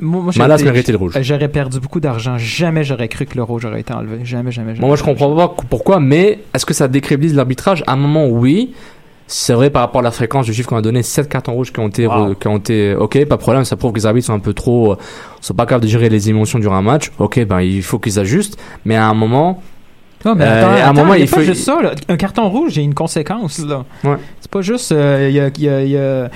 moi, moi, Malas méritait le rouge. euh, J'aurais perdu beaucoup d'argent. Jamais j'aurais cru que le rouge aurait été enlevé. Jamais, jamais, jamais. Moi, je comprends pas pourquoi, mais est-ce que ça décrédibilise l'arbitrage? À un moment, oui. C'est vrai par rapport à la fréquence du chiffre qu'on a donné, 7 cartons rouges qui ont été, Wow. qui ont été, ok, pas de problème, ça prouve que les arbitres sont un peu trop, euh, sont pas capables de gérer les émotions durant un match. Ok, ben, il faut qu'ils ajustent, mais à un moment, Non, mais Euh, attends, à un attends, moment, il y a il pas faut- juste ça. là. Un carton rouge, il y a une conséquence. là. Ouais. C'est pas juste, euh, il, a, il, a, il, a,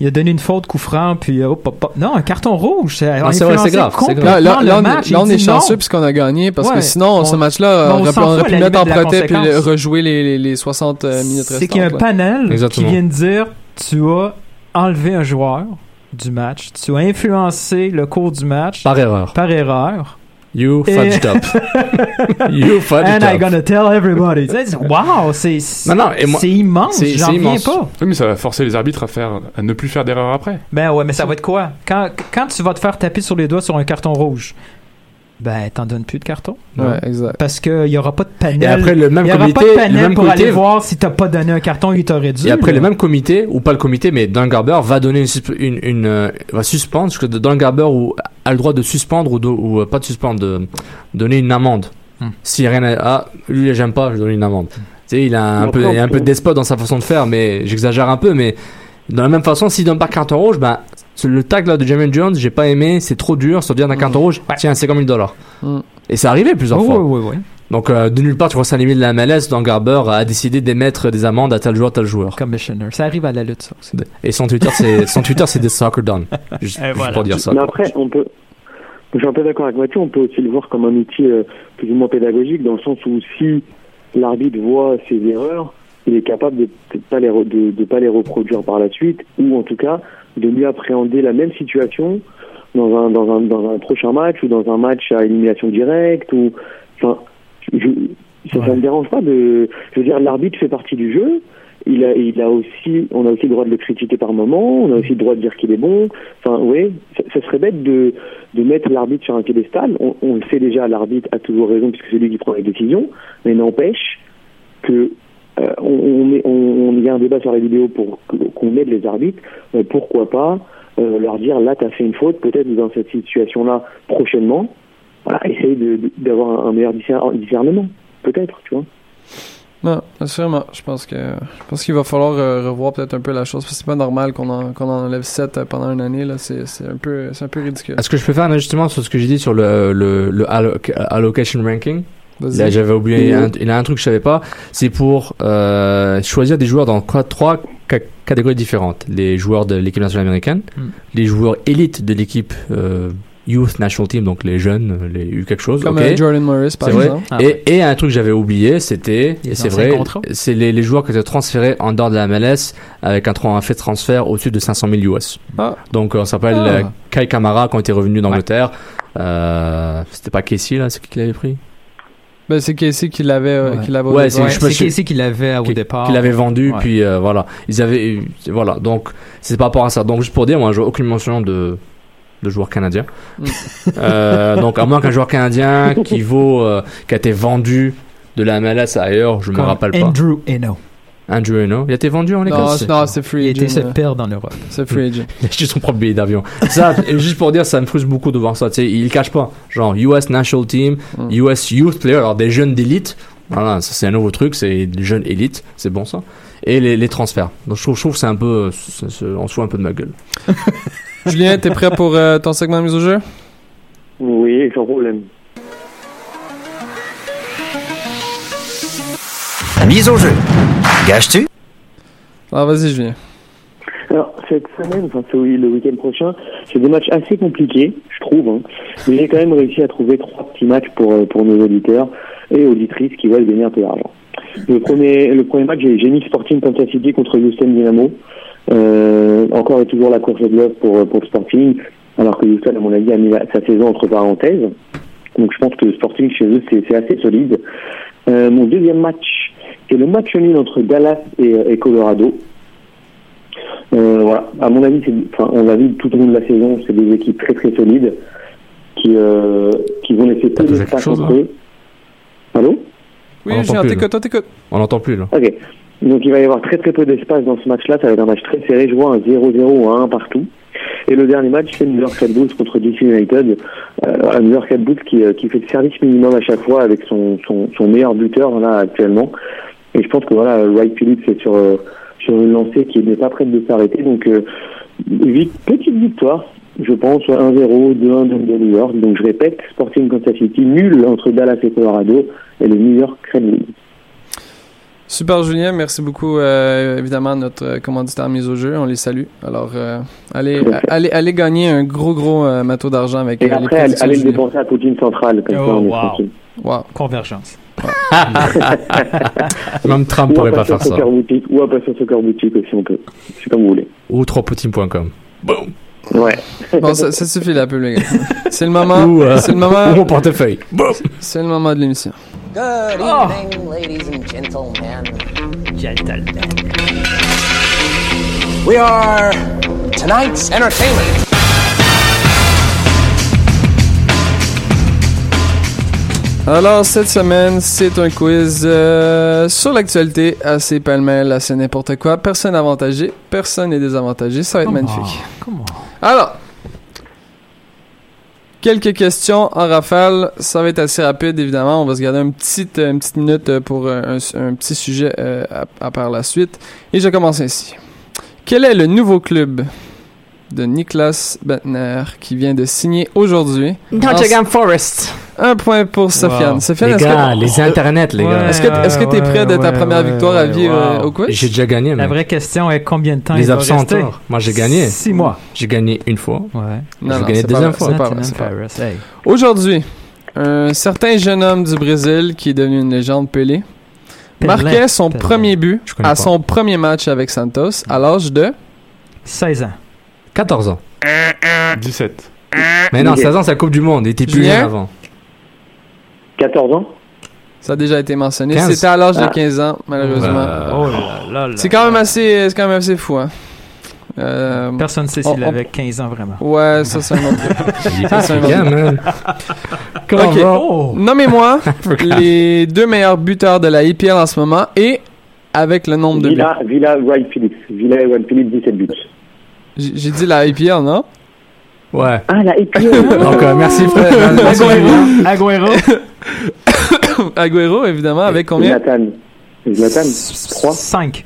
il a donné une faute coup franc, puis hop, hop, hop. Non, un carton rouge, c'est c'est grave, c'est grave. Là, là, là, on, match. est- là, on chanceux puisqu'on a gagné parce Ouais. que sinon, On- ce match-là, on on aurait, pu mettre en protège puis le- rejouer les, les, les 60 euh, minutes restantes. C'est qu'il y a un là. panel Exactement. qui vient de dire tu as enlevé un joueur du match, tu as influencé le cours du match Par erreur. par erreur. You Et- fudged up. you fudged And I'm up. gonna tell everybody. Wow, c'est c'est- Non, non, et moi- c'est immense, c'est- j'en c'est reviens immense. pas. Oui, mais ça va forcer les arbitres à, faire, à ne plus faire d'erreurs après. Ben ouais, mais ça va être quoi? Quand, quand tu vas te faire taper sur les doigts sur un carton rouge, ben t'en donnes plus de carton. Ouais, exact. Parce qu'il n'y aura pas de panel. Et après, le même il y aura comité, pas de le panel même pour comité- aller voir si t'as pas donné un carton, il t'aurait dû. Et après, là. le même comité, ou pas le comité, mais Dan Garber va donner une, susp- une, une, euh, va suspendre, parce que Dan Garber ou, a le droit de suspendre ou, de- ou euh, pas de suspendre, de donner une amende. Hmm. A rien à, ah, lui, j'aime pas, je donne une amende. Tu sais, il a un peu, il est un peu peut- despote dans sa façon de faire, mais j'exagère un peu, mais de la même façon, s'il donne pas carton rouge, ben, le tag là de Jermaine Jones, j'ai pas aimé, c'est trop dur, ça devient un carton rouge, tiens, c'est comme 1000 dollars. Hmm. Et c'est arrivé plusieurs Oh, fois. oui, oui, oui. Donc, euh, de nulle part, tu vois ça limite de la MLS, Dan Garber a décidé d'émettre des amendes à tel joueur, tel joueur. Commissioner. Ça arrive à la lutte, ça aussi. Et son Twitter, c'est son Twitter, c'est des soccer done. Juste, pour dire ça. Mais après, on peut. Je suis un peu d'accord avec Mathieu, on peut aussi le voir comme un outil euh, plus ou moins pédagogique, dans le sens où si l'arbitre voit ses erreurs, il est capable de ne pas, les re- de, de pas les reproduire par la suite, ou en tout cas de mieux appréhender la même situation dans un, dans un, dans un prochain match, ou dans un match à élimination directe, ou. Enfin, je, ça, ça me dérange pas de. Je veux dire, l'arbitre fait partie du jeu. Il a, il a aussi, on a aussi le droit de le critiquer par moment. On a aussi le droit de dire qu'il est bon. Enfin, oui, ça, ça serait bête de, de mettre l'arbitre sur un piédestal. On, on le sait déjà, l'arbitre a toujours raison puisque c'est lui qui prend les décisions. Mais n'empêche que euh, on, on, met- on, on- il y a un débat sur les vidéos pour qu'on aide les arbitres. Euh, pourquoi pas euh, leur dire là, tu as fait une faute, peut-être dans cette situation-là prochainement. Voilà, essaye d'avoir un, un meilleur discer- discernement, peut-être, tu vois. Non, assurément. Je pense que je pense qu'il va falloir euh, revoir peut-être un peu la chose. parce que C'est pas normal qu'on en, qu'on en enlève 7 pendant une année. là. C'est c'est un peu c'est un peu ridicule. Est-ce que je peux faire un ajustement sur ce que j'ai dit sur le, le, le alloc- allocation ranking? Là, j'avais oublié, un, il y a un truc que je savais pas. C'est pour euh, choisir des joueurs dans quoi- trois ca- catégories différentes. Les joueurs de l'équipe nationale américaine, Mm. les joueurs élites de l'équipe euh, Youth National Team, donc les jeunes, les eu quelque chose. Comme ok. euh, Jordan Morris, par C'est vrai. exemple. Ah et, et un truc que j'avais oublié, c'était, c'est vrai, c'est les, les joueurs qui étaient transférés en dehors de la MLS avec un, un fait de transfert au-dessus de 500 000 US. Ah. Donc, on s'appelle Ah. euh, Kai Kamara quand il était revenu d'Angleterre. Euh, c'était pas Casey, là, c'est qui qui l'avait pris? Ben, c'est Casey qui l'avait euh, Ouais. qui l'avait Ouais, c'est- si- Casey qui l'avait au qui- départ. qu'il avait vendu, Ouais. puis euh, voilà. Ils avaient, eu- voilà. Donc, c'est par rapport à ça. Donc, juste pour dire, moi, j'ai aucune mention de, de joueur canadien. Mm. Euh, donc, à moins qu'un joueur canadien qui vaut, euh, qui a été vendu de la MLS ailleurs, je me rappelle pas. Andrew Eno. Andrew Eno. Il a été vendu en Non, Écosse? c'est- non, c'est Il free était se agent. euh, perdre en Europe. C'est free agent. Il a acheté son propre billet d'avion. Ça, juste pour dire, ça me frustre beaucoup de voir ça. Tu sais, il cache pas. Genre, US National Team, Mm. US Youth Player, alors des jeunes d'élite. Voilà, ça c'est un nouveau truc, c'est des jeunes élites, c'est bon ça. Et les, les transferts. Donc je trouve, je trouve que c'est un peu, on se fout un peu de ma gueule. Julien, t'es prêt pour euh, ton segment de mise au jeu? Oui, sans problème. La mise au jeu. Gage-tu? Alors, vas-y, Julien. Alors, cette semaine, enfin, oui, le week-end prochain, c'est des matchs assez compliqués, je trouve. Hein. Mais j'ai quand même réussi à trouver trois petits matchs pour, euh, pour nos auditeurs et auditrices qui veulent gagner un peu d'argent. Le premier, le premier match, j'ai mis Sporting Kansas City contre Houston Dynamo. Euh, encore et toujours la course de bluff pour, pour le Sporting, alors que Houston, à mon avis, a mis la- sa saison entre parenthèses. Donc je pense que Sporting chez eux, c'est c'est assez solide. Euh, mon deuxième match, c'est le match nul entre Dallas et, et Colorado. Euh, voilà, à mon avis, enfin, on l'a vu tout au long de la saison, c'est des équipes très très solides qui, euh, qui vont laisser peu d'espace quelque chose, entre là eux. Allô? Oui, plus, t'écoutes, toi, t'écoutes. On n'entend plus là. Ok. Donc il va y avoir très très peu d'espace dans ce match-là. Ça va être un match très serré. Je vois un 0-0 ou un 1 partout. Et le dernier match, c'est New York Red Bulls contre DC United. Euh, un New York Red Bulls qui, euh, qui fait le service minimum à chaque fois avec son, son, son meilleur buteur là actuellement. Et je pense que voilà, Wright Phillips est sur, euh, sur une lancée qui n'est pas prête de s'arrêter. Donc euh, vite- petite victoire, je pense, 1-0, 2-1 de New York. Donc je répète, Sporting Kansas City nul entre Dallas et Colorado et le New York Red Bulls. Super, Julien. Merci beaucoup, euh, évidemment, à notre euh, commanditaire mise au jeu. On les salue. Alors, euh, allez, allez, allez gagner un gros, gros euh, matos d'argent avec Et euh, les après, allez le dépenser à Poutine centrale, comme Oh, ça on est wow. tranquille. Wow. Convergence. Même Trump pourrait pas faire ça. Boutique, ou à Passion Soccer Boutique aussi, on peut. C'est comme vous voulez. Ou tropoutine.com. Ouais. Bon, ça, ça suffit la pub, les gars. C'est le moment. Ou, euh, C'est le moment. ou mon portefeuille. C'est le moment de l'émission. Good evening, ladies and gentlemen. Gentlemen. We are tonight's entertainment. Alors, cette semaine, c'est un quiz euh, sur l'actualité, assez pêle-mêle, assez n'importe quoi. Personne avantagé, personne n'est désavantagé. Ça va être magnifique. Comment? Alors, quelques questions en rafale. Ça va être assez rapide, évidemment. On va se garder une petite, une petite minute euh, pour un, un- un petit sujet euh, à, à par la suite. Et je commence ainsi. Quel est le nouveau club? De Niklas Bentner qui vient de signer aujourd'hui? Nottingham Forest. Un point pour Sofiane. Wow. Sofiane, Les que- gars, les internets, les gars. Ouais. est-ce que est-ce que t'es prêt de ta ouais, première ouais, victoire à vivre wow. euh, au quiz? J'ai déjà gagné, La vraie question est combien de temps Les il va absents rester? Moi, j'ai gagné. Six mois. J'ai gagné une fois. Ouais. C'est pas deuxième fois. hey. Aujourd'hui, un certain jeune homme du Brésil qui est devenu une légende Pelé, Pelé, marquait son Pelé. premier but à pas. son premier match avec Santos à l'âge de 16 ans. 14 ans. 17. Mais non, Ok. 16 ans, c'est la Coupe du Monde. Il était plus Julien jeune avant. 14 ans ça a déjà été mentionné. 15. C'était à l'âge de Ah. 15 ans, malheureusement. Euh, Oh là là là. C'est quand même assez, c'est quand même assez fou, hein. Euh, Personne ne sait s'il on- avait 15 ans vraiment. ouais, ça c'est un autre truc. Il est Ça, c'est un autre- man. Comment Ok. va? Oh! Nommez-moi les deux meilleurs buteurs de la IPL en ce moment et avec le nombre de buts. Villa, Villa Wright Phillips. Villa Wright Phillips, 17 buts. J'ai dit la IPL, non? Ouais. Ah, la IPL Donc, euh, merci. Merci, Julien. Agüero. Agüero, évidemment, avec combien? Zlatan. Zlatan, 3. 5.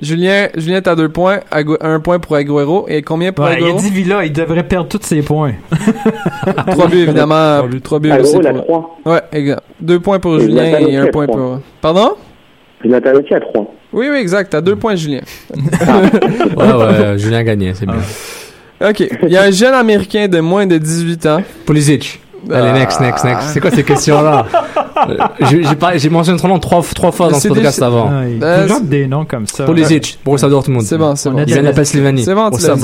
Julien, Julien, t'as deux points, Agu- un point pour Agüero et combien pour Ouais, il a Agüero? dit Villa, il devrait perdre tous ses points. Trois buts, évidemment. Trois buts. Trois buts Ah, aussi. il pour- 3. Ouais, exact. Deux points pour Et Julien et un à point trois. pour... Pardon? Zlatan aussi à 3. Oui, oui, exact. T'as deux points, Julien. Ouais, ouais, Julien a gagné, c'est bien. OK. Il y a un jeune Américain de moins de 18 ans. Pulisic. Allez, next, next, next. C'est quoi ces questions-là? Euh, J'ai mentionné son nom trois, trois fois dans ce C'est podcast des- avant. Ah, il Euh, drop des noms comme ça. Pulisic, Borussia Dortmund. C'est bon, c'est On bon. la Pennsylvanie. C'est bon, tu l'as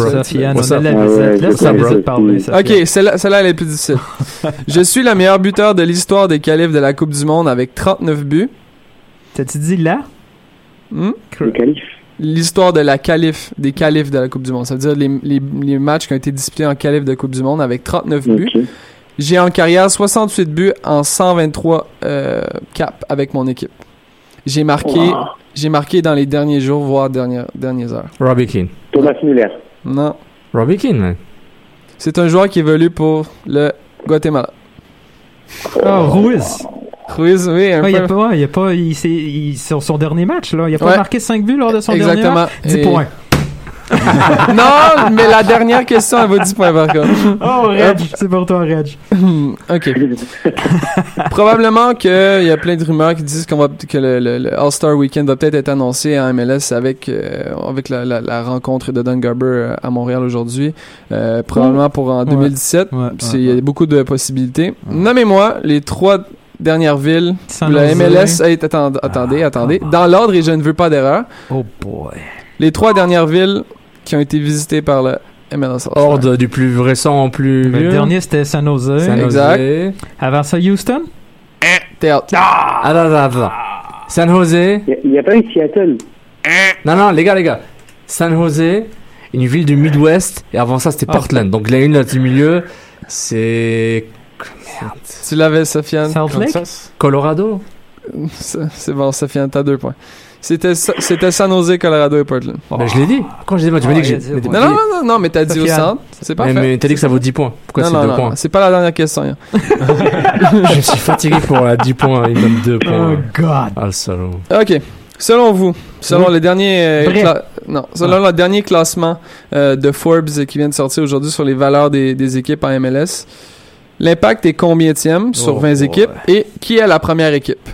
Ah. OK, celle-là, celle-là, elle est plus difficile. Je suis le meilleur buteur de l'histoire des qualifs de la Coupe du Monde avec 39 buts. T'as-tu dit là? Hmm? Calife. L'histoire de la qualif, des qualifs de la Coupe du Monde. Ça veut dire les, les, les matchs qui ont été disputés en qualif de Coupe du Monde avec 39 buts. J'ai en carrière 68 buts en 123 euh, caps avec mon équipe. J'ai marqué, Wow. j'ai marqué dans les derniers jours, voire dernières, dernières heures. Robbie Keane. Thomas Müller. Non. Robbie Keane, man. C'est un joueur qui évolue pour le Guatemala. Oh, Ruiz. Ruiz, oui, Ouais, il a peu. pas, ouais, il a pas, il, sur son dernier match, là. Il a pas Ouais. marqué 5 buts lors de son dernier Exactement. match? 10 Et- points. non, mais la dernière question, elle vaut 10 points par contre. Oh, Reg, c'est pour toi, Reg. OK. Probablement qu'il y a plein de rumeurs qui disent qu'on va, que le, le- le All-Star Weekend va peut-être être annoncé à MLS avec, euh, avec la, la- la rencontre de Don Garber euh, à Montréal aujourd'hui. Euh, probablement pour en 2017. Ouais, C'est- ouais, Il y a ouais. beaucoup de possibilités. Nommez-moi les trois dernières villes San où la Jose. MLS a été... Attendez, attendez, Ah, attendez. Dans l'ordre, et je ne veux pas d'erreur. Oh boy. Les trois dernières villes qui ont été visitées par le MLS All-Star. Ordre du plus récent au plus Le vieux. dernier, c'était San Jose. San Jose. Exact. Avant ça, Houston? Théâtre. Attends, attends, attends. San Jose. Il n'y a, pas eu Seattle. Non, non, les gars, les gars. San Jose, une ville du Midwest, et avant ça, c'était. Portland. Donc, la une là du milieu, c'est. Merde. Tu l'avais, Sofiane? Salt Lake? Kansas. Colorado? C'est bon, Sofiane, t'as deux points. C'était Sa- c'était San Jose, Colorado et Portland. Ben, je l'ai dit. Quand je l'ai dit, tu m'as dit que Oh, j'ai. Non, non, non, non, mais t'as dit au centre. C'est pas Mais, mais t'as dit que ça vaut 10 points. Pourquoi c'est non, 2 non, points? c'est pas la dernière question. hein. Je suis fatigué pour la 10 points. Il me donne 2 Oh points. God. Ah, le salaud. Ok. Selon vous, selon Oui. le dernier euh, non, selon le dernier classement euh, de Forbes qui vient de sortir aujourd'hui sur les valeurs des, des équipes en MLS, l'impact est combienième sur Oh, 20 boy. équipes et qui est la première équipe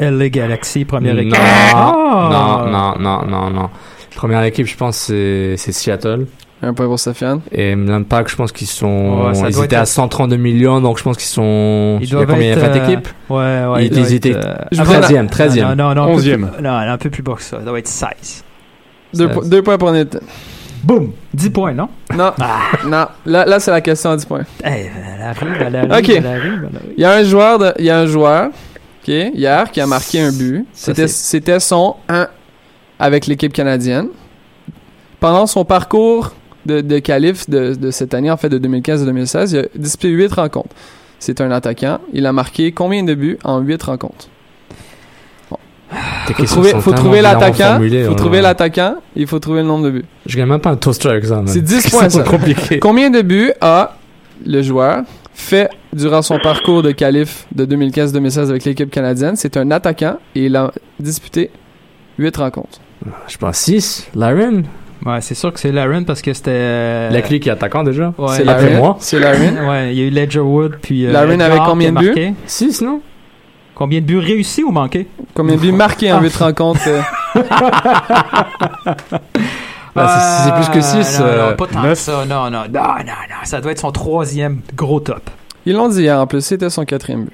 LA Galaxy, première équipe. Non, Oh. non, non, non, non, non. Première équipe, je pense, c'est c'est Seattle. Un point pour Sofiane. Et l'impact, je pense qu'ils sont. Ouais, ça ils étaient être- à 132 millions, donc je pense qu'ils sont. Ils il y a doivent combien être, Il y a 20 euh, équipes Ouais, ouais. Ils- ils être, étaient euh, 13e, 13e. Non, non, non, un peu 11e. plus- Non, un peu plus bas que ça. Ça doit être 16. Deux, Ça- po- deux points pour Nathan. Boum! 10 points, non? Non, non. Là, là c'est la question à 10 points. Eh, elle arrive, elle arrive, Ok. elle arrive, elle arrive. Il y a un joueur, de- il y a un joueur, hier, qui a marqué un but. C'était, son 1 avec l'équipe canadienne. Pendant son parcours de, de qualif de, de cette année, en fait, de 2015 et 2016, il a disputé 8 rencontres. C'est un attaquant. Il a marqué combien de buts en 8 rencontres? Faut trouver, faut trouver l'attaquant. Faut trouver l'attaquant. Il faut trouver le nombre de buts. Je gagne même pas un toaster avec ça. C'est 10 C'est points, ça. compliqué. Combien de buts a le joueur fait durant son parcours de qualif de 2015-2016 avec l'équipe canadienne? C'est un attaquant et il a disputé 8 rencontres. Je pense 6. Laren? Ouais, c'est sûr que c'est Laren parce que c'était. euh, La clé qui est attaquant déjà Ouais, c'est Laren. moi. C'est Laren. Ouais, il y a eu Ledgerwood, puis. euh, Laren qui combien de buts? marqué. 6, non? Combien de buts réussis ou manqués? Combien de buts marqués en 8 rencontres? euh? Bah, c'est- plus que six, Ah, Non, euh, non, pas tant ça. Non, non, non, non, non. Ça doit être son troisième gros top. Ils l'ont dit hier en plus, c'était son quatrième but.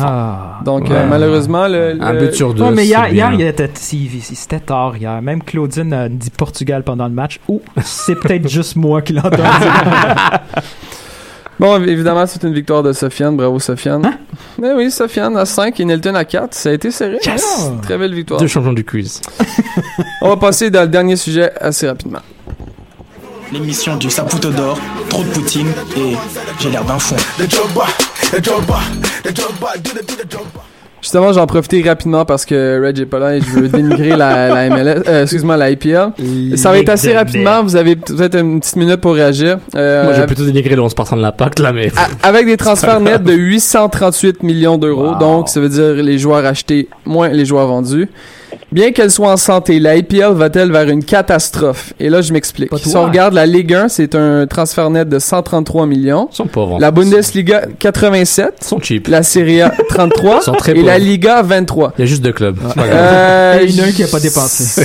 Ah. Donc Ouais. euh, malheureusement, le, Un but sur deux. Ouais, mais hier, hier il était, il- c'était tard hier. Même Claudine a dit Portugal pendant le match. Ou c'est peut-être juste moi qui l'entends dire. Bon, évidemment, c'est une victoire de Sofiane. Bravo, Sofiane. Eh oui, Sofiane à 5 et Nelton à 4. Ça a été serré. Yes! hein? Très belle victoire. Deux champions du quiz. On va passer dans le dernier sujet assez rapidement. L'émission du Saputo d'or, trop de poutine et j'ai l'air d'un fond. Justement, j'en profiter rapidement parce que Reg est pas là et je veux dénigrer la, la MLS, euh, excuse-moi, la IPL. Ça va être assez rapidement. Vous avez peut-être une petite minute pour réagir. Euh, Moi, je vais plutôt dénigrer le 11 partant de l'impact, là, mais. avec des transferts nets de 838 millions d'euros, Wow. donc ça veut dire les joueurs achetés moins les joueurs vendus. Bien qu'elle soit en santé, la IPL va-t-elle vers une catastrophe? Et là, je m'explique. Si on regarde la Ligue 1, c'est un transfert net de 133 millions. Ils sont pauvres. La Bundesliga, 87. Ils sont cheap. La Serie A, 33. Ils sont très et la. Liga, 23. Il y a juste deux clubs. C'est pas grave. Euh, Il y en a un qui a pas dépensé.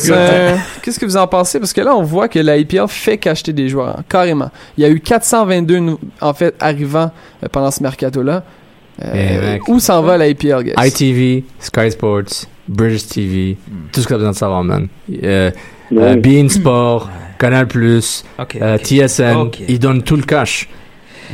Qu'est-ce que vous en pensez? Parce que là, on voit que la IPL fait qu'acheter des joueurs, hein, carrément. Il y a eu 422, nou- en fait, arrivants euh, pendant ce mercato-là. Euh, Eh, mec. où s'en va la IPL, guys? ITV, Sky Sports, British TV, tout ce que tu as besoin de savoir, man. Euh, Ouais. euh, Bein Sport, Canal+, Ok. euh. TSN, Ok. ils donnent tout le cash.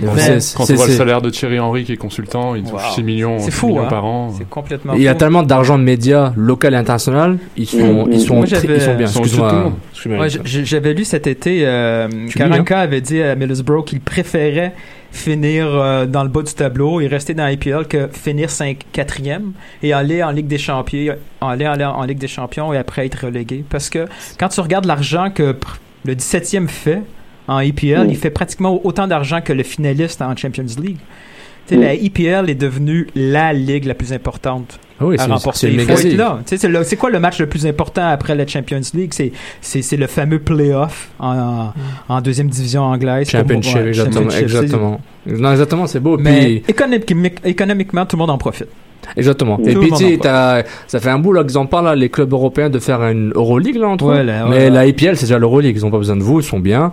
Mais- Quand on voit le salaire de Thierry Henry qui est consultant, il touche Wow. 6 millions, C'est 6 fou, millions hein. par an. C'est complètement. Il y a fou. tellement d'argent de médias local et international, ils sont, Mm, ils sont, Moi, ils sont bien. Excuse-moi. j'avais lu cet été, euh, Karanka avait dit à Middlesbrough qu'il préférait finir euh, dans le bas du tableau et rester dans l'IPL que finir 5 4e et aller en Ligue des Champions, aller, aller en Ligue des Champions et après être relégué. Parce que quand tu regardes l'argent que le 17e fait en IPL, il fait pratiquement autant d'argent que le finaliste en Champions League. La IPL est devenue la ligue la plus importante Ah oui, à remporter. Il faut être là. C'est quoi le match le plus important après la Champions League? C'est- le fameux playoff en, en deuxième division anglaise. Championship, Ouais, exactement. championship, exactement. Non, exactement, c'est beau. Mais Puis, économiquement, économiquement, tout le monde en profite. exactement. Tout Et puis, tu ça fait un bout, là, qu'ils en parlent, là, les clubs européens, de faire une Euroleague, là, entre eux. Ouais, là, ouais, Mais la IPL, c'est déjà l'Euroleague. Ils ont pas besoin de vous, ils sont bien.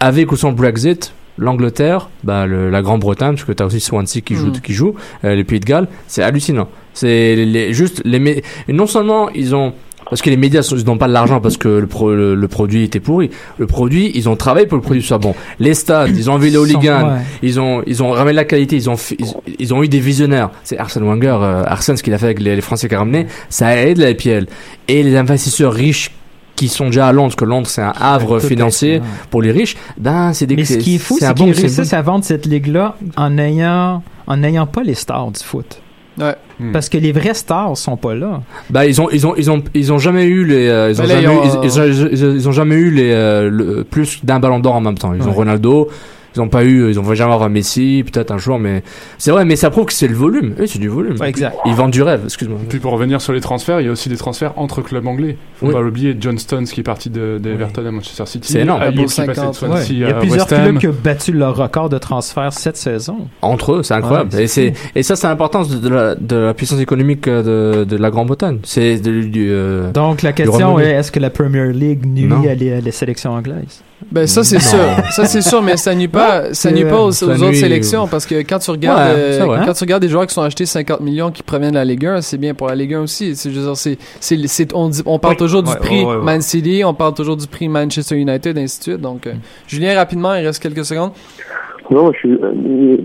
Avec ou sans Brexit, l'Angleterre, bah, le- la Grande-Bretagne, parce que tu as aussi Swansea qui joue, Mm. qui joue euh, les Pays de Galles, c'est hallucinant. C'est les, juste les non seulement ils ont parce que les médias n'ont pas de l'argent parce que le, pro- le, le produit était pourri. Le produit, ils ont travaillé pour que le produit soit bon. Les stades, ils ont enlevé les hooligans, Ouais. ils ont ils ont ramené la qualité, ils ont ils, ils ont eu des visionnaires. C'est Arsène Wenger, euh, Arsène ce qu'il a fait avec les, les Français qui a ramené, ça aide la IPL. Et les investisseurs riches qui sont déjà à Londres, parce que Londres c'est un havre financier ouais. pour les riches, ben c'est des Mais ce qui est fou, c'est qu'ils réussissent à vendre cette ligue-là en ayant, en n'ayant pas les stars du foot. Ouais. Hmm. Parce que les vrais stars sont pas là. Bah ils ont ils ont ils ont ils ont jamais eu les euh, ils ont jamais ils eu, ont, ils, ils ont, ils ont- ils ont jamais eu les euh, le- plus d'un ballon d'or en même temps. Ils ont. Ronaldo, ils ont pas eu ils ont jamais avoir Messi, peut-être un jour mais c'est vrai mais ça prouve que c'est le volume. Oui, c'est du volume. Ouais, exact. Ils vendent du rêve, excuse-moi. Puis pour revenir sur les transferts, il y a aussi des transferts entre clubs anglais. Faut Oui. pas l'oublier, John Stones qui est parti de, d'Everton à Manchester City. C'est énorme. Ayew Pour qui est passé de 50, Swansea Ouais. Il y a à plusieurs clubs qui ont battu leur record de transfert cette saison. Entre eux, c'est incroyable. Ouais, et ça c'est l'importance de, de la de la puissance économique euh, de de la Grande-Bretagne. C'est euh, Donc la question est est-ce que la Premier League nuit Non. à les, à les sélections anglaises? Ben ça c'est sûr, ça c'est sûr, mais ça nuit pas, ça nuit pas aux, autres nuit- sélections parce que quand tu regardes, Ouais, euh, quand tu regardes des joueurs qui sont achetés 50 millions qui proviennent de la Ligue 1, c'est bien pour la Ligue 1 aussi. C'est, je veux dire, c'est, c'est, c'est- on, dit- on parle toujours du prix. Man City, on parle toujours du prix Manchester United, ainsi de suite. Donc, euh, Julien rapidement, il reste quelques secondes. Non, je suis, euh,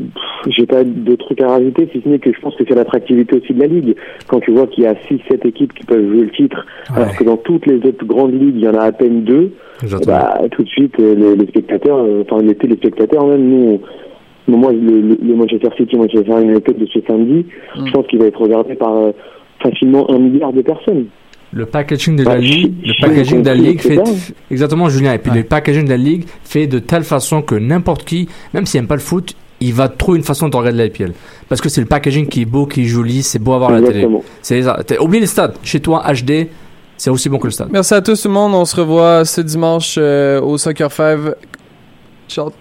j'ai pas de trucs à rajouter, si ce n'est que je pense que c'est l'attractivité aussi de la ligue. Quand tu vois qu'il y a 6-7 équipes qui peuvent jouer le titre, alors que dans toutes les autres grandes ligues, il y en a à peine deux, Exactement. bah, tout de suite, euh, les, les spectateurs, euh, enfin, les téléspectateurs même, nous, on- moi, le, le- le Manchester City, Manchester United de ce samedi, Mm. je pense qu'il va être regardé par euh, facilement un milliard de personnes. Le packaging de la Ouais, ligue, le packaging de la ligue fait exactement Julien. Et puis Ouais. le packaging de la ligue fait de telle façon que n'importe qui, même s'il aime pas le foot, il va trouver une façon de regarder la IPL. Parce que c'est le packaging qui est beau, qui est joli, c'est beau à voir à la télé. Exactement. C'est oublie les stades. Chez toi, HD, c'est aussi bon que le stade. Merci à tous tout le monde. On se revoit ce dimanche euh, au Soccer 5. Ciao.